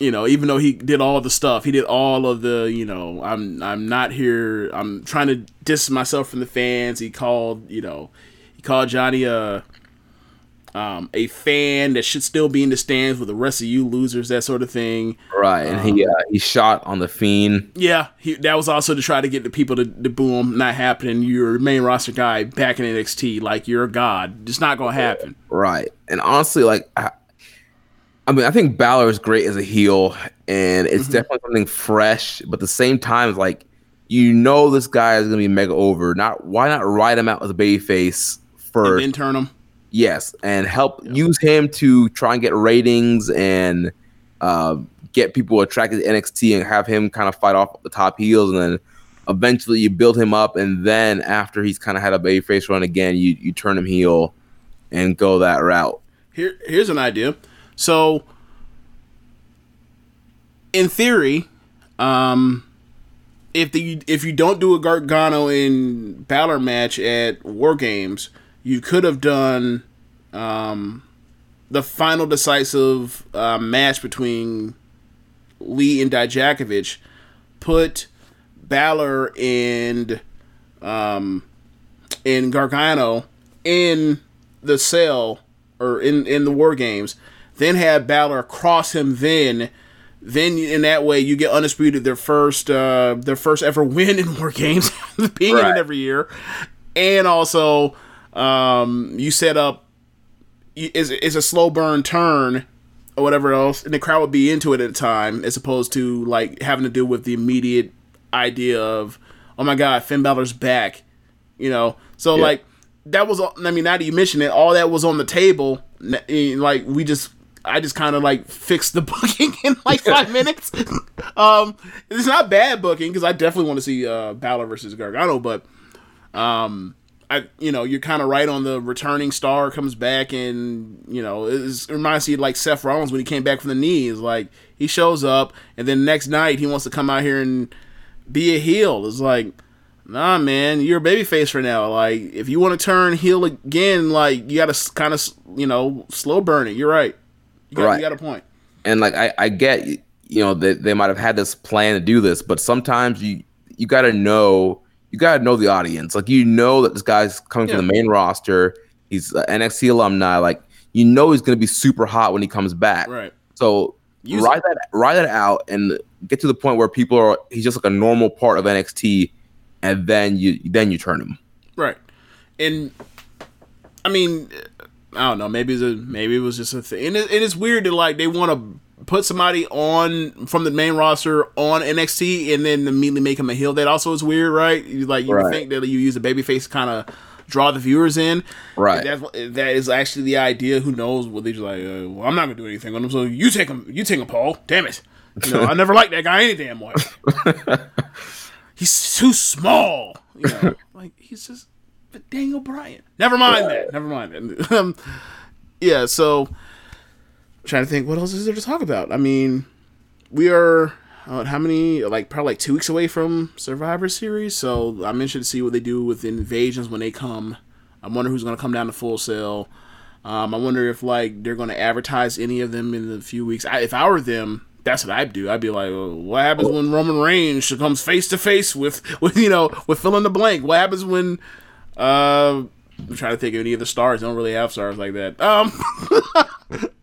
[SPEAKER 3] you know, even though he did all the stuff, he did all of the, you know, I'm I'm not here. I'm trying to distance myself from the fans. He called, you know, he called Johnny a um, a fan that should still be in the stands with the rest of you losers, that sort of thing.
[SPEAKER 4] Right, and he uh, he shot on the fiend.
[SPEAKER 3] Yeah, he, that was also to try to get the people to, to boo him. Not happening. You're main roster guy back in NXT, like you're a god. It's not gonna happen.
[SPEAKER 4] Right, and honestly, like I, I mean, I think Balor is great as a heel, and it's
[SPEAKER 3] Mm-hmm.
[SPEAKER 4] definitely something fresh. But at the same time, like you know this guy is gonna be mega over. Not why not ride him out with a babyface
[SPEAKER 3] And
[SPEAKER 4] first?
[SPEAKER 3] then turn him.
[SPEAKER 4] Yes, and help use him to try and get ratings and uh, get people attracted to NXT and have him kind of fight off the top heels, and then eventually you build him up, and then after he's kind of had a babyface run again, you you turn him heel and go that route.
[SPEAKER 3] Here, here's an idea. So, in theory, um, if the if you don't do a Gargano in Balor match at War Games, you could have done um, the final decisive uh, match between Lee and Dijakovic. Put Balor and um, and Gargano in the cell or in in the war games, then have Balor cross him. Then, then in that way you get undisputed their first uh, their first ever win in war games, being in
[SPEAKER 4] Right.
[SPEAKER 3] it every year, and also um, you set up is is a slow burn turn or whatever else, and the crowd would be into it at the time, as opposed to like having to deal with the immediate idea of oh my god, Finn Balor's back, you know. So
[SPEAKER 4] Yeah.
[SPEAKER 3] like that was I mean now that you mention it, all that was on the table. Like we just I just kind of like fixed the booking in like five minutes. um, it's not bad booking because I definitely want to see uh, Balor versus Gargano, but um, I you know you're kind of right on the returning star comes back and you know it reminds you of like Seth Rollins when he came back from the knees. Like he shows up and then next night he wants to come out here and be a heel. It's like nah, man, you're a babyface for now. Like, if you want to turn heel again, like you got to kind of, you know, slow burn it. You're right. You got,
[SPEAKER 4] Right.
[SPEAKER 3] you got a point.
[SPEAKER 4] and like I, I get you know they, they might have had this plan to do this but sometimes you you got to know you got to know the audience like you know that this guy's coming
[SPEAKER 3] Yeah.
[SPEAKER 4] from the main roster he's an nxt alumni like you know he's going to be super hot when he comes back
[SPEAKER 3] Right.
[SPEAKER 4] so
[SPEAKER 3] Use
[SPEAKER 4] ride that ride that out and get to the point where people are he's just like a normal part of nxt and then you then you turn him
[SPEAKER 3] Right. And I mean, I don't know. Maybe it's a, maybe it was just a thing. And it, it is weird that like they want to put somebody on from the main roster on NXT and then immediately make him a heel. That also is weird, right? You, like you
[SPEAKER 4] Right.
[SPEAKER 3] think that you use a babyface to kind of draw the viewers in.
[SPEAKER 4] Right.
[SPEAKER 3] That's, that is actually the idea. Who knows? Well, they're just like, uh, well, I'm not gonna do anything on him. So you take him. You take him, Paul. Damn it. You know, I never liked that guy any damn way. he's too small. You know, like he's just but Daniel Bryan. Never mind that. Never mind that. Um, yeah. So trying to think, what else is there to talk about? I mean, we are uh, how many? Like probably like two weeks away from Survivor Series. So I'm interested to see what they do with invasions when they come. I wonder who's going to come down to Full Sail. Um, I wonder if like they're going to advertise any of them in a few weeks. I, if I were them, that's what I'd do. I'd be like, well, what happens when Roman Reigns comes face to face with, with you know, with fill in the blank? What happens when? Uh, I'm trying to think of any of the stars. They don't really have stars like that. Um,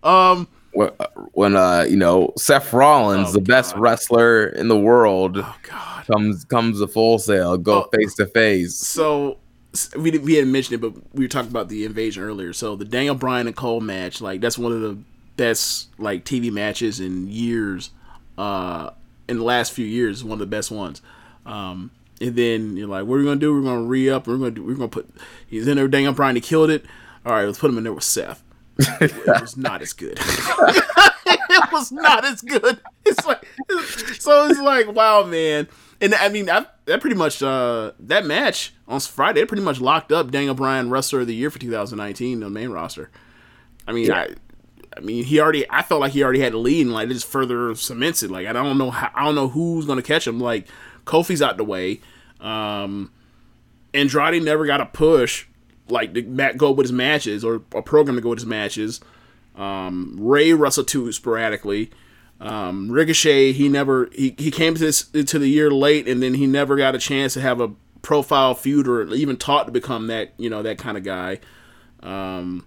[SPEAKER 3] um,
[SPEAKER 4] Wh- when uh you know Seth Rollins,
[SPEAKER 3] Oh,
[SPEAKER 4] the best wrestler in the world,
[SPEAKER 3] oh God.
[SPEAKER 4] comes comes to Full Sail, go
[SPEAKER 3] Oh.
[SPEAKER 4] face to face.
[SPEAKER 3] So we we hadn't mentioned it, but we were talking about the invasion earlier. So the Daniel Bryan and Cole match, like that's one of the best like TV matches in years. Uh, in the last few years, one of the best ones. Um, and then you're like, what are we gonna do? We're gonna re up. We're gonna do, we're gonna put. He's in there. Daniel Bryan. He killed it. All right, let's put him in there with Seth. It was not as good. it was not as good. It's like so. It's like wow, man. And I mean, I, that pretty much uh, that match on Friday it pretty much locked up Daniel Bryan Wrestler of the Year for 2019 on the main roster. I mean, I, I mean, he already. I felt like he already had the lead, and like it just further cements it. Like I don't know how. I don't know who's gonna catch him. Like Kofi's out the way. Um, Andrade never got a push like to go with his matches or a program to go with his matches. Um, Rey wrestled too sporadically. Um, Ricochet he never he, he came to this to the year late and then he never got a chance to have a profile feud or even taught to become that you know that kind of guy. Um,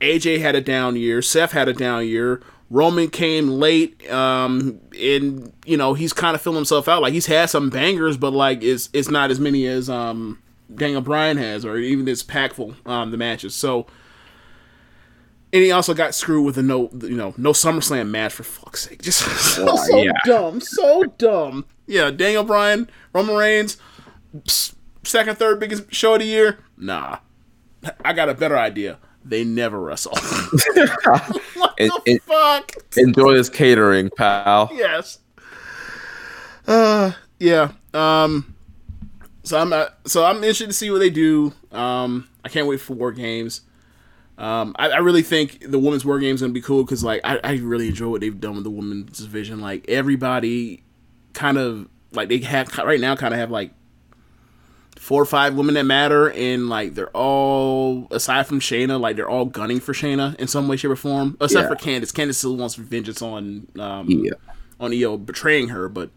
[SPEAKER 3] AJ had a down year. Seth had a down year. Roman came late, um, and you know he's kind of filling himself out. Like he's had some bangers, but like it's it's not as many as um, Daniel Bryan has, or even as packful um, the matches. So, and he also got screwed with a no, you know, no SummerSlam match for fuck's sake. Just so, so
[SPEAKER 4] yeah.
[SPEAKER 3] dumb, so dumb. Yeah, Daniel Bryan, Roman Reigns, second, third biggest show of the year. Nah, I got a better idea. They never wrestle. what
[SPEAKER 4] It-
[SPEAKER 3] the
[SPEAKER 4] it-
[SPEAKER 3] fuck?
[SPEAKER 4] Enjoy this catering, pal.
[SPEAKER 3] yes. Uh, yeah. Um, so I'm uh, so I'm interested to see what they do. Um, I can't wait for War Games. Um, I, I really think the women's War Games gonna be cool because like I, I really enjoy what they've done with the women's division. Like everybody, kind of like they have right now, kind of have like four or five women that matter, and like they're all aside from Shayna, like they're all gunning for Shayna in some way, shape, or form. Except
[SPEAKER 4] Yeah.
[SPEAKER 3] for Candice. Candice still wants vengeance on um,
[SPEAKER 4] Yeah.
[SPEAKER 3] on Io betraying her, but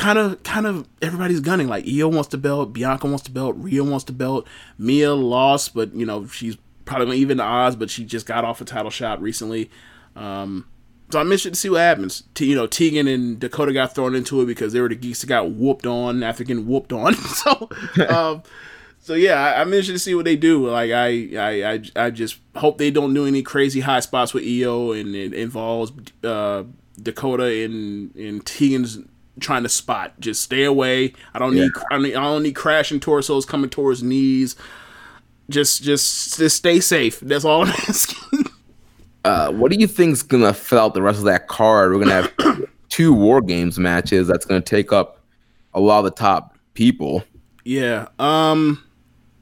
[SPEAKER 3] kind of kind of everybody's gunning. Like Io wants to belt, Bianca wants to belt, Rio wants to belt. Mia lost, but you know she's probably gonna even the odds, but she just got off a title shot recently. Um, so I'm interested to see what happens. T- you know, Tegan and Dakota got thrown into it because they were the geeks that got whooped on after getting whooped on. so, um, so yeah, I, I'm interested to see what they do. Like I, I, I, I just hope they don't do any crazy high spots with Io and it involves uh, Dakota and and Tegan's trying to spot. Just stay away. I don't need. I, need, I don't need crashing torsos coming towards knees. Just, just, just stay safe. That's all I'm asking.
[SPEAKER 4] Uh, what do you think's gonna fill out the rest of that card? We're gonna have two War Games matches. That's gonna take up a lot of the top people.
[SPEAKER 3] yeah. Um,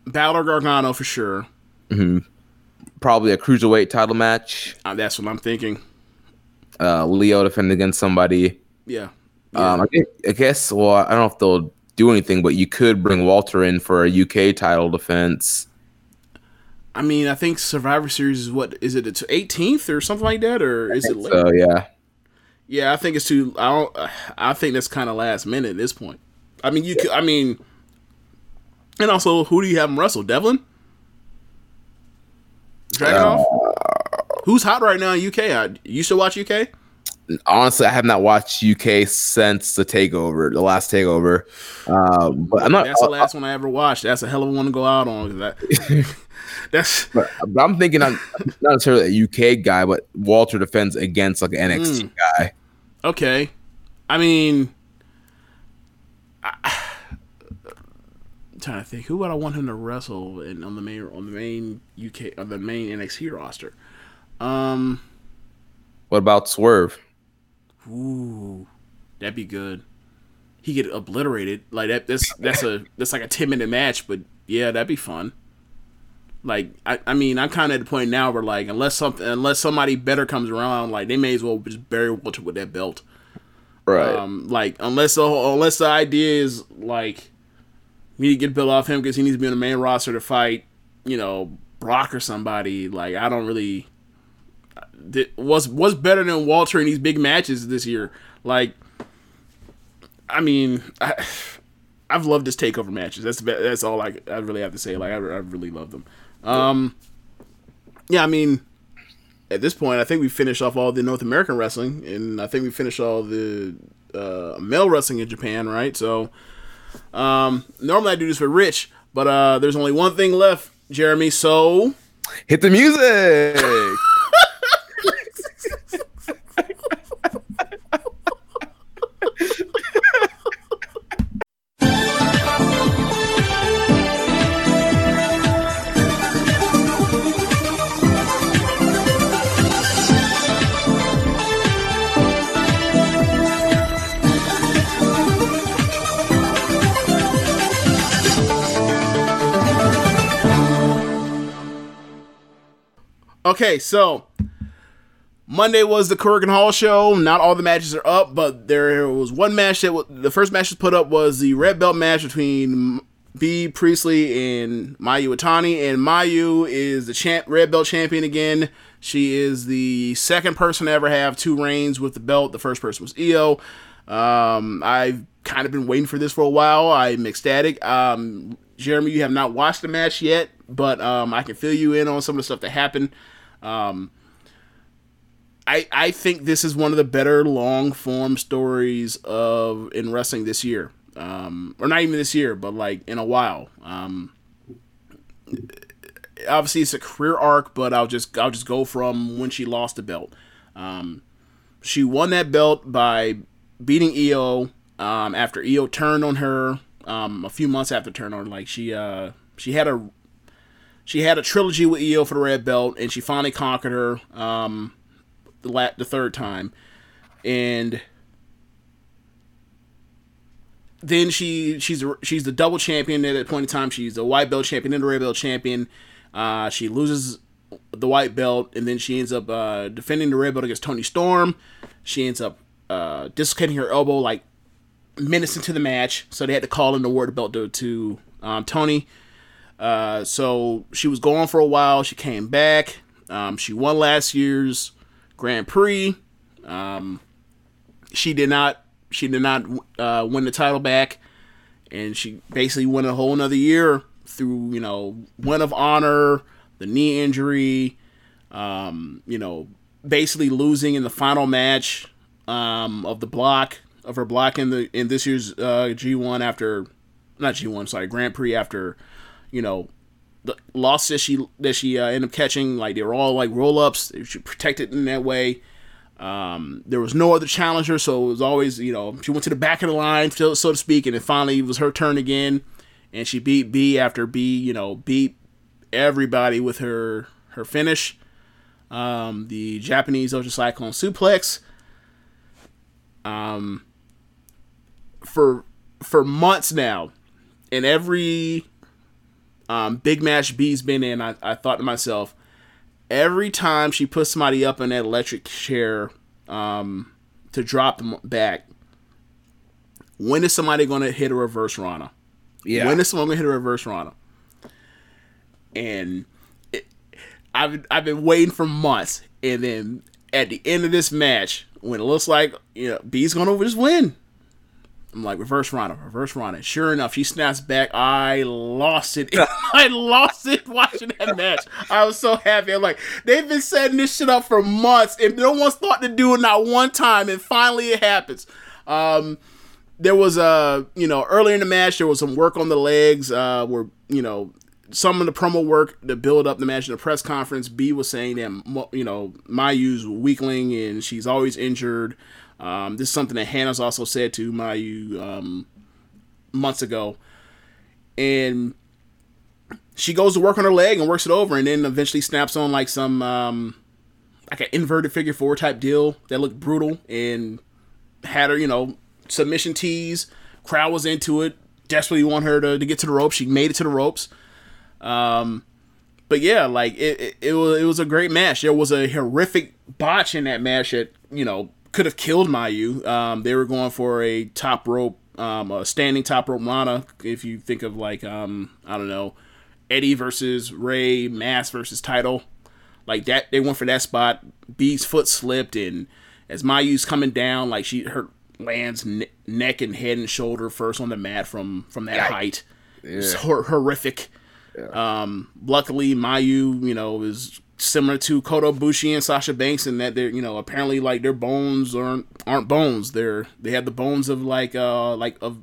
[SPEAKER 3] Balor Gargano for sure. Hmm.
[SPEAKER 4] Probably a cruiserweight title match.
[SPEAKER 3] Uh, that's what I'm thinking.
[SPEAKER 4] Uh, Lio defending against somebody.
[SPEAKER 3] Yeah.
[SPEAKER 4] Um, I, guess, I guess. Well, I don't know if they'll do anything, but you could bring Walter in for a UK title defense.
[SPEAKER 3] I mean, I think Survivor Series is what is it? It's 18th or something like that, or is it late?
[SPEAKER 4] So yeah,
[SPEAKER 3] Yeah, I think it's too. I don't. I think that's kind of last minute at this point. I mean, you. Could, I mean, and also, who do you have him wrestle? Devlin, Dragunov. Who's hot right now in UK? I, you still watch UK?
[SPEAKER 4] Honestly, I have not watched UK since the takeover, the last takeover. Um, but I'm not.
[SPEAKER 3] That's the last one I ever watched. That's a hell of a one to go out on. That, that's
[SPEAKER 4] But, but I'm thinking I'm not necessarily a UK guy, but Walter defends against like an NXT
[SPEAKER 3] Hmm.
[SPEAKER 4] guy.
[SPEAKER 3] okay. I mean, I, am trying to think who would I want him to wrestle in, on the main on the main UK on the main NXT roster. Um.
[SPEAKER 4] What about Swerve?
[SPEAKER 3] Ooh, that'd be good. He get obliterated like that. That's that's a that's like a ten minute match, but yeah, that'd be fun. Like I, I mean, I'm kind of at the point now where like unless something unless somebody better comes around, like they may as well just bury Walter with that belt.
[SPEAKER 4] Right.
[SPEAKER 3] Um, like unless the unless the idea is like we need to get Bill off him because he needs to be on the main roster to fight, you know, Brock or somebody. Like I don't really. Th- was what's better than Walter in these big matches this year? Like, I mean, I, I've loved his takeover matches. That's that's all I I really have to say. Like I, I really love them. Um, yeah, I mean, at this point, I think we finished off all the North American wrestling, and I think we finished all the uh, male wrestling in Japan, right? So, um, normally I do this for Rich, but uh, there's only one thing left, Jeremy. So,
[SPEAKER 4] Hit the music.
[SPEAKER 3] Okay, so Monday was the Korakuen Hall show. Not all the matches are up, but there was one match that the first match was put up was the red belt match between Bea Priestley and Mayu Iwatani, and Mayu is the champ, red belt champion again. She is the second person to ever have two reigns with the belt. The first person was Io. Um, I've kind of been waiting for this for a while. I'm ecstatic. Um, Jeremy, you have not watched the match yet, but um, I can fill you in on some of the stuff that happened. Um, I I think this is one of the better long form stories of in wrestling this year, um, or not even this year, but like in a while. Um, obviously, it's a career arc, but I'll just I'll just go from when she lost the belt. Um, she won that belt by beating Io um, after Io turned on her um, a few months after turn on. Like she uh, she had a she had a trilogy with Io for the red belt, and she finally conquered her um, the la- the third time, and then she she's she's the double champion at that point in time. She's the white belt champion and the red belt champion. Uh, she loses the white belt, and then she ends up uh, defending the red belt against Toni Storm. She ends up uh, dislocating her elbow like minutes into the match, so they had to call in the word belt to, to um, Toni. Uh, so she was gone for a while. She came back. Um, she won last year's Grand Prix. Um, she did not. She did not uh, win the title back, and she basically went a whole another year through you know win of honor, the knee injury, um, you know, basically losing in the final match um, of the block of her block in the in this year's uh, G1 after not G1 sorry Grand Prix after you know the loss that she that she uh, ended up catching like they were all like roll ups she protected in that way. Um, there was no other challenger so it was always you know she went to the back of the line so, so to speak and then finally it was her turn again. And she beat Bea after Bea you know beat everybody with her her finish. Um, the Japanese Ocean Cyclone suplex um, for for months now, in every um, big match Bea's been in, I, I thought to myself, every time she puts somebody up in that electric chair um, to drop them back, when is somebody going to hit a reverse Rana?
[SPEAKER 4] Yeah.
[SPEAKER 3] When is someone going to hit a reverse Rana? And it, I've I've been waiting for months, and then at the end of this match, when it looks like you know B's going to just win, I'm like reverse Rana, reverse Rana. Sure enough, she snaps back. I lost it. I lost it watching that match. I was so happy. I'm like, they've been setting this shit up for months, and no one's thought to do it not one time, and finally it happens. Um, there was a uh, you know earlier in the match there was some work on the legs uh, where you know some of the promo work to build up the match in the press conference. Bea was saying that you know Mayu's weakling and she's always injured. Um, this is something that Hana's also said to Mayu um, months ago, and she goes to work on her leg and works it over, and then eventually snaps on like some um, like an inverted figure four type deal that looked brutal and had her you know submission tease. Crowd was into it. Desperately want her to, to get to the ropes. She made it to the ropes. Um, but yeah, like it, it, it, was it was a great match. There was a horrific botch in that match that you know could have killed Mayu. Um, they were going for a top rope, um, a standing top rope Lana. If you think of like um, I don't know, Eddie versus Rey, Mass versus Title, like that. They went for that spot. Bea's foot slipped, and as Mayu's coming down, like she her lands ne- neck and head and shoulder first on the mat from from that
[SPEAKER 4] Yikes.
[SPEAKER 3] height. It's hor- horrific. Um, luckily, Mayu, you know, is similar to Kota Ibushi and Sasha Banks in that they're, you know, apparently like their bones aren't aren't bones. They're they have the bones of like uh like of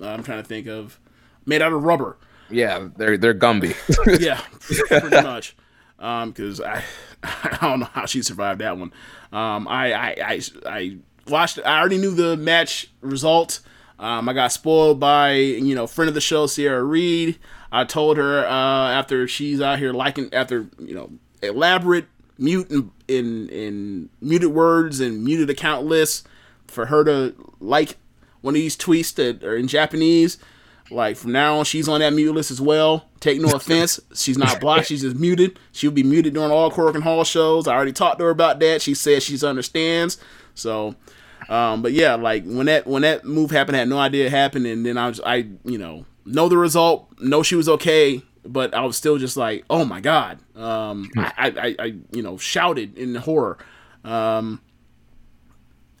[SPEAKER 3] uh, I'm trying to think of made out of rubber.
[SPEAKER 4] Yeah, they're they're Gumby.
[SPEAKER 3] yeah, pretty much. Um, because I I don't know how she survived that one. Um, I I I, I watched. I already knew the match result. Um, I got spoiled by you know friend of the show Sierra Reed. I told her uh, after she's out here liking after you know elaborate mute in, in muted words and muted account lists for her to like one of these tweets that are in Japanese. Like from now on, she's on that mute list as well. Take no offense, she's not blocked. She's just muted. She'll be muted during all Korakuen Hall shows. I already talked to her about that. She said she understands. So, um, but yeah, like when that when that move happened, I had no idea it happened, and then I was I you know know the result, know she was okay, but I was still just like, oh my god. Um, I, I, I you know shouted in horror. Um,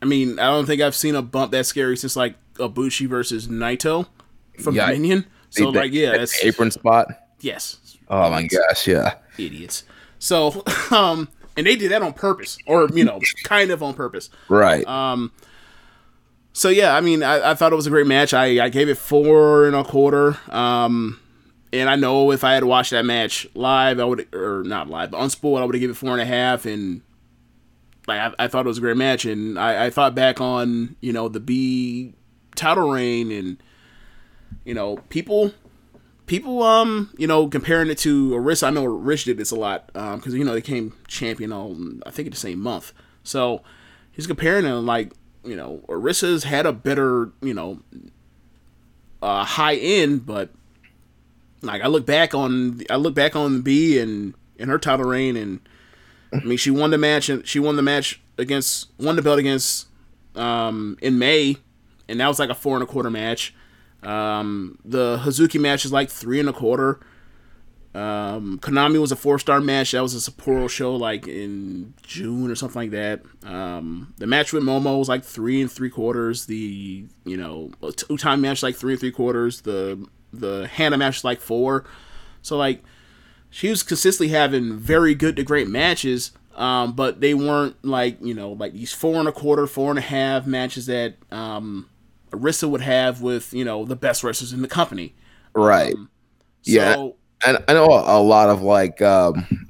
[SPEAKER 3] I mean, I don't think I've seen a bump that scary since like Ibushi versus Naito from
[SPEAKER 4] Yeah,
[SPEAKER 3] Dominion. So
[SPEAKER 4] That-
[SPEAKER 3] like, yeah,
[SPEAKER 4] that
[SPEAKER 3] that's
[SPEAKER 4] apron spot.
[SPEAKER 3] yes,
[SPEAKER 4] Oh my gosh, yeah.
[SPEAKER 3] idiots. So, um, and they did that on purpose, or you know, kind of on purpose.
[SPEAKER 4] Right. Um.
[SPEAKER 3] So yeah, I mean, I, I thought it was a great match. I, I gave it four and a quarter. Um, and I know if I had watched that match live, I would, or not live, but unspooled, I would have given it four and a half. And like, I, I thought it was a great match. And I, I thought back on, you know, the Bea title reign and, you know, people, people, um, you know, comparing it to Arisa. I know Rich did this a lot, um, because you know they came champion on, I think, in the same month. So he's comparing them like, you know, Arisa's had a better, you know, uh, high end, but like I look back on, I look back on Bea and and her title reign, and I mean she won the match, and she won the match against, won the belt against, um, in May, and that was like a four and a quarter match. Um, the Hazuki match is like three and a quarter. Um, Konami was a four star match. That was a Sapporo show like in June or something like that. Um, the match with Momo was like three and three quarters. The you know time match like three and three quarters. The the Hana match was like four. So like she was consistently having very good to great matches. Um, but they weren't like you know like these four and a quarter, four and a half matches that um, Arisa would have with you know the best wrestlers in the company.
[SPEAKER 4] right. Yeah.
[SPEAKER 3] So,
[SPEAKER 4] and I know a lot of like um,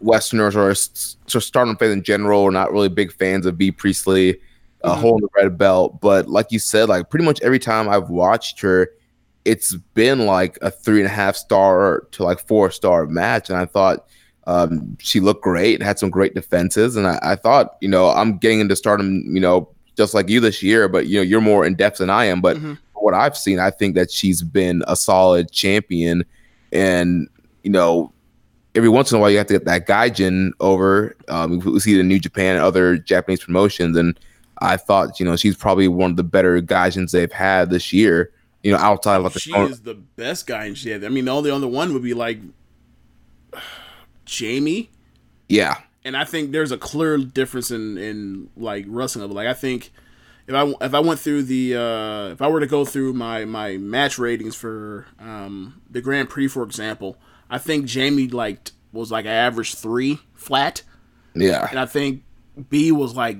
[SPEAKER 4] Westerners or s- just stardom fans in general are not really big fans of Bea Priestley, uh, holding the red belt. But like you said, like pretty much every time I've watched her, it's been like a three and a half star to like four star match, and I thought um, she looked great, had some great defenses, and I, I thought you know I'm getting into stardom, you know, just like you this year, but you know you're more in depth than I am, but.
[SPEAKER 3] Mhm.
[SPEAKER 4] What I've seen, I think that she's been a solid champion and you know every once in a while you have to get that gaijin over um we see it in new japan and other japanese promotions and i thought you know she's probably one of the better gaijins they've had this year you know outside of like the
[SPEAKER 3] she is the best guy in shit. I mean, the only other one would be like Jamie,
[SPEAKER 4] yeah.
[SPEAKER 3] And I think there's a clear difference in in like wrestling. Like I think if I if I went through the uh, if I were to go through my my match ratings for um, the Grand Prix, for example, I think Jamie like was like an average three flat,
[SPEAKER 4] yeah.
[SPEAKER 3] And I think Bea was like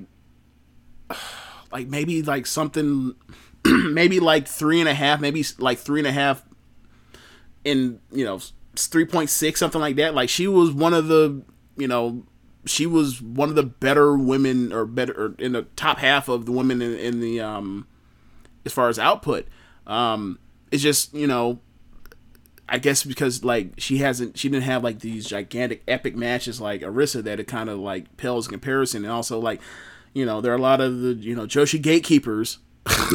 [SPEAKER 3] like maybe like something maybe like three and a half, maybe like three and a half in you know three point six something like that. Like she was one of the you know she was one of the better women or better or in the top half of the women in, in the um as far as output. Um, it's just you know. I guess because like she hasn't, she didn't have like these gigantic epic matches like Arisa that it kind of like pales in comparison, and also like, you know, there are a lot of the you know Joshi gatekeepers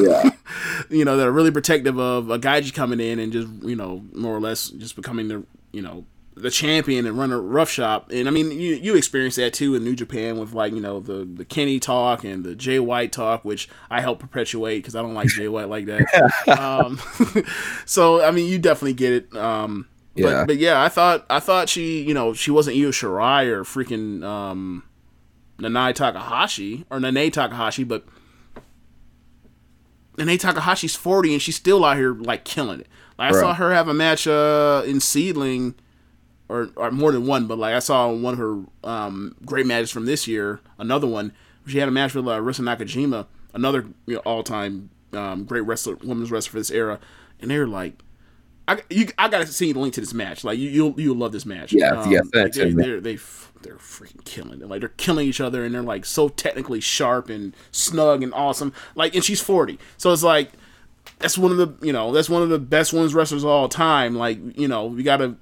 [SPEAKER 4] yeah
[SPEAKER 3] you know, that are really protective of a Gaiji coming in and just, you know, more or less just becoming the, you know, the champion and run a rough shop. And I mean, you you experience that too in New Japan with like, you know, the the Kenny talk and the Jay White talk, which I help perpetuate because I don't like Jay White like that. um, so I mean, you definitely get it. Um, but,
[SPEAKER 4] Yeah.
[SPEAKER 3] but yeah, I thought I thought she, you know, she wasn't Io Shirai or freaking um, Nanai Takahashi or Nanae Takahashi, but Nanae Takahashi's 40 and she's still out here like killing it. Like I saw her have a match uh in SEAdLINNNG or, or more than one, but like I saw one of her um great matches from this year, another one. She had a match with uh, Risa Nakajima, another you know, all-time um, great wrestler, women's wrestler for this era, and they were like I, you, I gotta see the link to this match. Like you, you'll you'll love this match.
[SPEAKER 4] Yes, um, yes,
[SPEAKER 3] like, they, they're, they they're freaking killing it. Like they're killing each other, and they're like so technically sharp and snug and awesome. Like, and she's forty, so it's like that's one of the you know that's one of the best women's wrestlers of all time. Like you know we gotta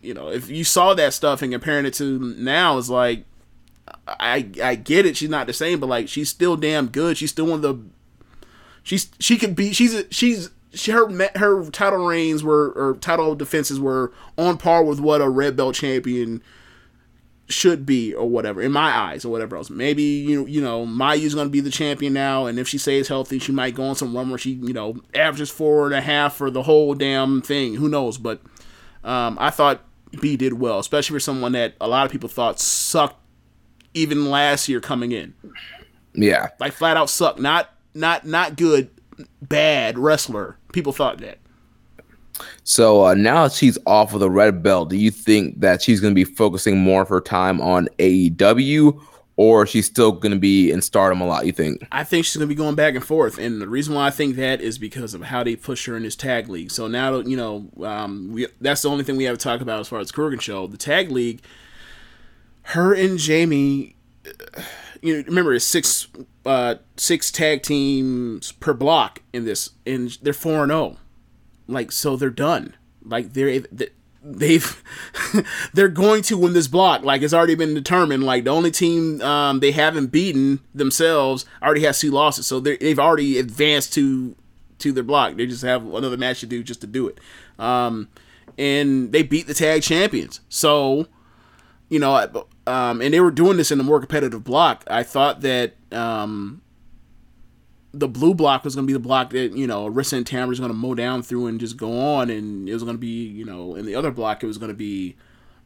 [SPEAKER 3] you know if you saw that stuff and comparing it to now, it's like I I get it. She's not the same, but like she's still damn good. She's still one of the she's she could be she's a, she's she her her title reigns were or title defenses were on par with what a red belt champion should be or whatever in my eyes or whatever else. Maybe you you know Mayu's gonna be the champion now, and if she stays healthy, she might go on some run where she you know averages four and a half for the whole damn thing. Who knows? But um, I thought Bea did well, especially for someone that a lot of people thought sucked even last year coming in.
[SPEAKER 4] Yeah.
[SPEAKER 3] Like flat out sucked. Not not not good, bad wrestler. People thought that.
[SPEAKER 4] So uh, now that she's off of the red belt, do you think that she's going to be focusing more of her time on AEW, or she's still going to be in Stardom a lot? You think?
[SPEAKER 3] I think she's gonna be going back and forth, and the reason why I think that is because of how they push her in this tag league. So now, you know, um, we that's the only thing we have to talk about as far as Korakuen show. The tag league, her and Jamie, uh, you know, remember it's six, uh, six tag teams per block in this, and they're four and zero, like so they're done. Like they're they've they're going to win this block. Like it's already been determined. Like the only team um, they haven't beaten themselves already has two losses. So they've already advanced to to their block. They just have another match to do just to do it. Um, and they beat the tag champions. So you know um, and they were doing this in a more competitive block i thought that um, the blue block was going to be the block that you know Arisa and Tamara was going to mow down through and just go on, and it was going to be you know in the other block it was going to be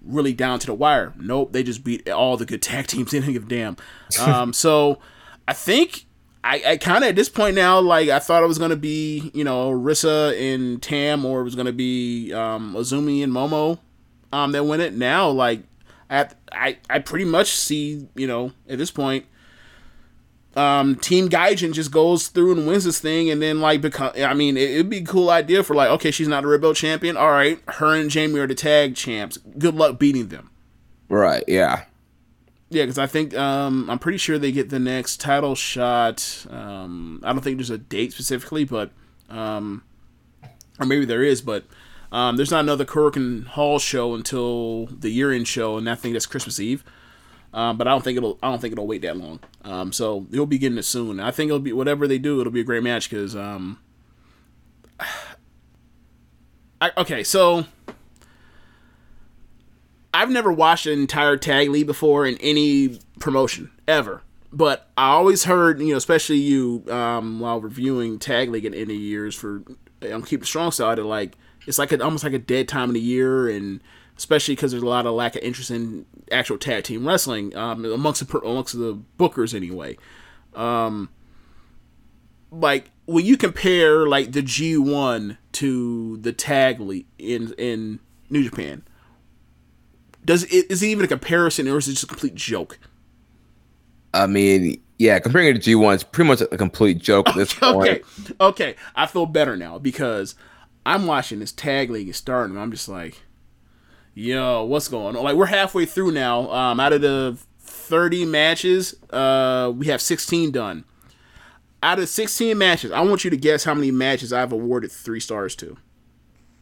[SPEAKER 3] really down to the wire. Nope, they just beat all the good tag teams. They didn't give a damn. Um, so I think I, I kind of at this point now like I thought it was going to be you know Arisa and Tam, or it was going to be um, Azumi and Momo um, that win it. Now like I I I pretty much see you know at this point um, Team Gaijin just goes through and wins this thing, and then like become. I mean, it, would be a cool idea for like, okay, she's not a red champion. All right, her and Jamie are the tag champs. Good luck beating them.
[SPEAKER 4] Right. Yeah.
[SPEAKER 3] Yeah, because I think um, I'm pretty sure they get the next title shot. Um, I don't think there's a date specifically, but um, or maybe there is, but um, there's not another Korakuen Hall show until the year-end show, and I think that's Christmas Eve. Um, but I don't think it'll. I don't think it'll wait that long. Um, so you'll be getting it soon. I think it'll be whatever they do. It'll be a great match because. Um, I, okay, so I've never watched an entire tag league before in any promotion ever. But I always heard, you know, especially you, um, while reviewing tag league in any years for um, Keeping It Strong Style, like it's like a, almost like a dead time of the year, and especially because there's a lot of lack of interest in actual tag team wrestling um, amongst the amongst the bookers anyway. Um, like when you compare like the G1 to the tag league in in New Japan, does it is it even a comparison or is it just a complete joke?
[SPEAKER 4] I mean, yeah, comparing it to G1, is pretty much a complete joke at this point.
[SPEAKER 3] Okay, okay, I feel better now because I'm watching this tag league starting. And I'm just like, yo, what's going on? Like we're halfway through now. Um, out of the 30 matches, uh, we have 16 done. Out of 16 matches, I want you to guess how many matches I've awarded three stars to.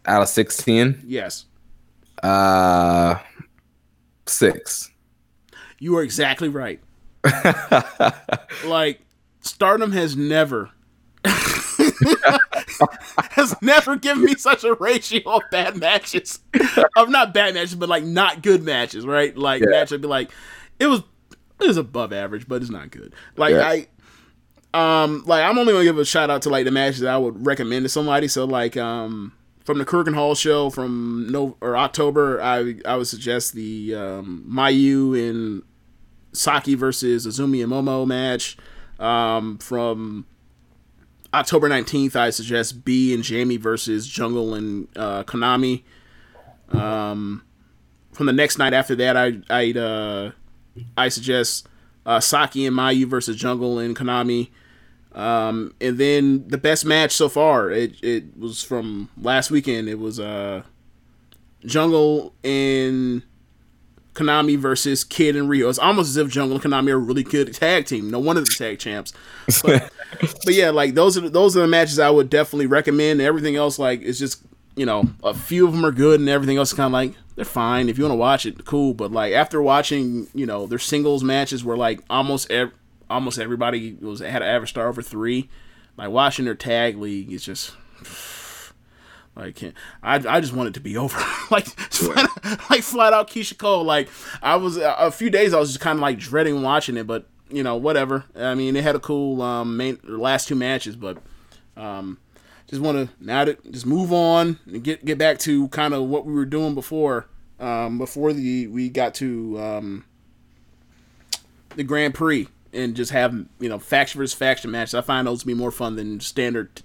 [SPEAKER 4] Out of 16,
[SPEAKER 3] Yes,
[SPEAKER 4] uh, six.
[SPEAKER 3] you are exactly right. like Stardom has never has never given me such a ratio of bad matches. of not bad matches, but like not good matches, right? Like
[SPEAKER 4] Yeah.
[SPEAKER 3] match I'd be like, it was it was above average, but it's not good. Like
[SPEAKER 4] Yeah.
[SPEAKER 3] I um like I'm only gonna give a shout out to like the matches that I would recommend to somebody. So like um from the Korakuen Hall show from no or October, I I would suggest the um Mayu and Saki versus Azumi and Momo match. Um, from October 19th, I suggest Bea and Jamie versus Jungle and uh, Konami. Um, from the next night after that, I I uh, I suggest uh, Saki and Mayu versus Jungle and Konami. Um, and then the best match so far, it, it was from last weekend. It was uh, Jungle and Konami versus Kid and Rio. It's almost as if Jungle and Konami are really good tag team. No one of the tag champs. But, but yeah, like those are the- those are the matches I would definitely recommend. Everything else, like, is just you know a few of them are good, and everything else is kind of like they're fine. If you want to watch it, cool. But like after watching, you know, their singles matches where like almost ev- almost everybody was had an average star over three. Like watching their tag league is just Like, can't- I, I just want it to be over. like, flat, like flat out Keyshia Cole. Like, I was a few days I was just kind of like dreading watching it, but you know, whatever. I mean, they had a cool um main last two matches, but um, just want to now to just move on and get get back to kind of what we were doing before. Um, before the we got to um the Grand Prix and just have you know faction versus faction matches. I find those to be more fun than standard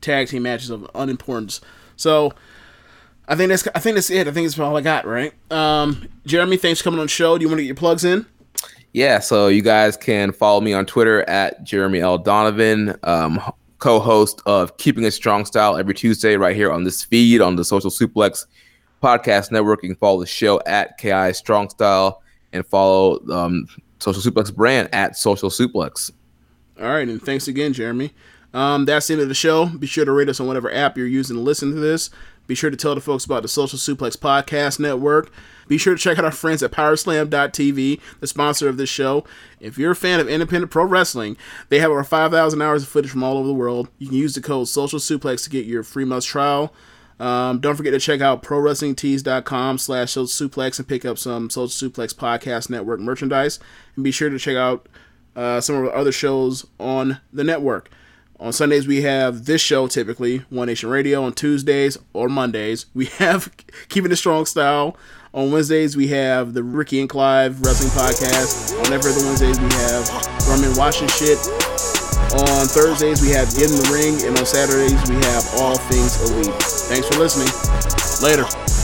[SPEAKER 3] tag team matches of unimportance. So I think that's I think that's it. I think that's all I got. Right, um, Jeremy. Thanks for coming on the show. Do you want to get your plugs in?
[SPEAKER 4] Yeah, so you guys can follow me on Twitter at Jeremy L. Donovan, um, co-host of Keeping It Strong Style every Tuesday right here on this feed on the Social Suplex Podcast Network. You can follow the show at KI Strong Style and follow um, Social Suplex brand at Social Suplex.
[SPEAKER 3] All right, and thanks again, Jeremy. Um, that's the end of the show. Be sure to rate us on whatever app you're using to listen to this. Be sure to tell the folks about the Social Suplex Podcast Network. Be sure to check out our friends at Powerslam.tv, the sponsor of this show. If you're a fan of independent pro wrestling, they have over 5,000 hours of footage from all over the world. You can use the code Social Suplex to get your free month trial. Um, don't forget to check out ProWrestlingTees.com slash Social Suplex and pick up some Social Suplex Podcast Network merchandise. And be sure to check out uh, some of our other shows on the network. On Sundays, we have this show typically, One Nation Radio. On Tuesdays or Mondays, we have Keeping It Strong Style. On Wednesdays, we have the Ricky and Clive Wrestling Podcast. On every other Wednesdays, we have Grown Men Watch This Shit. On Thursdays, we have Get in the Ring. And on Saturdays, we have All Things Elite. Thanks for listening. Later.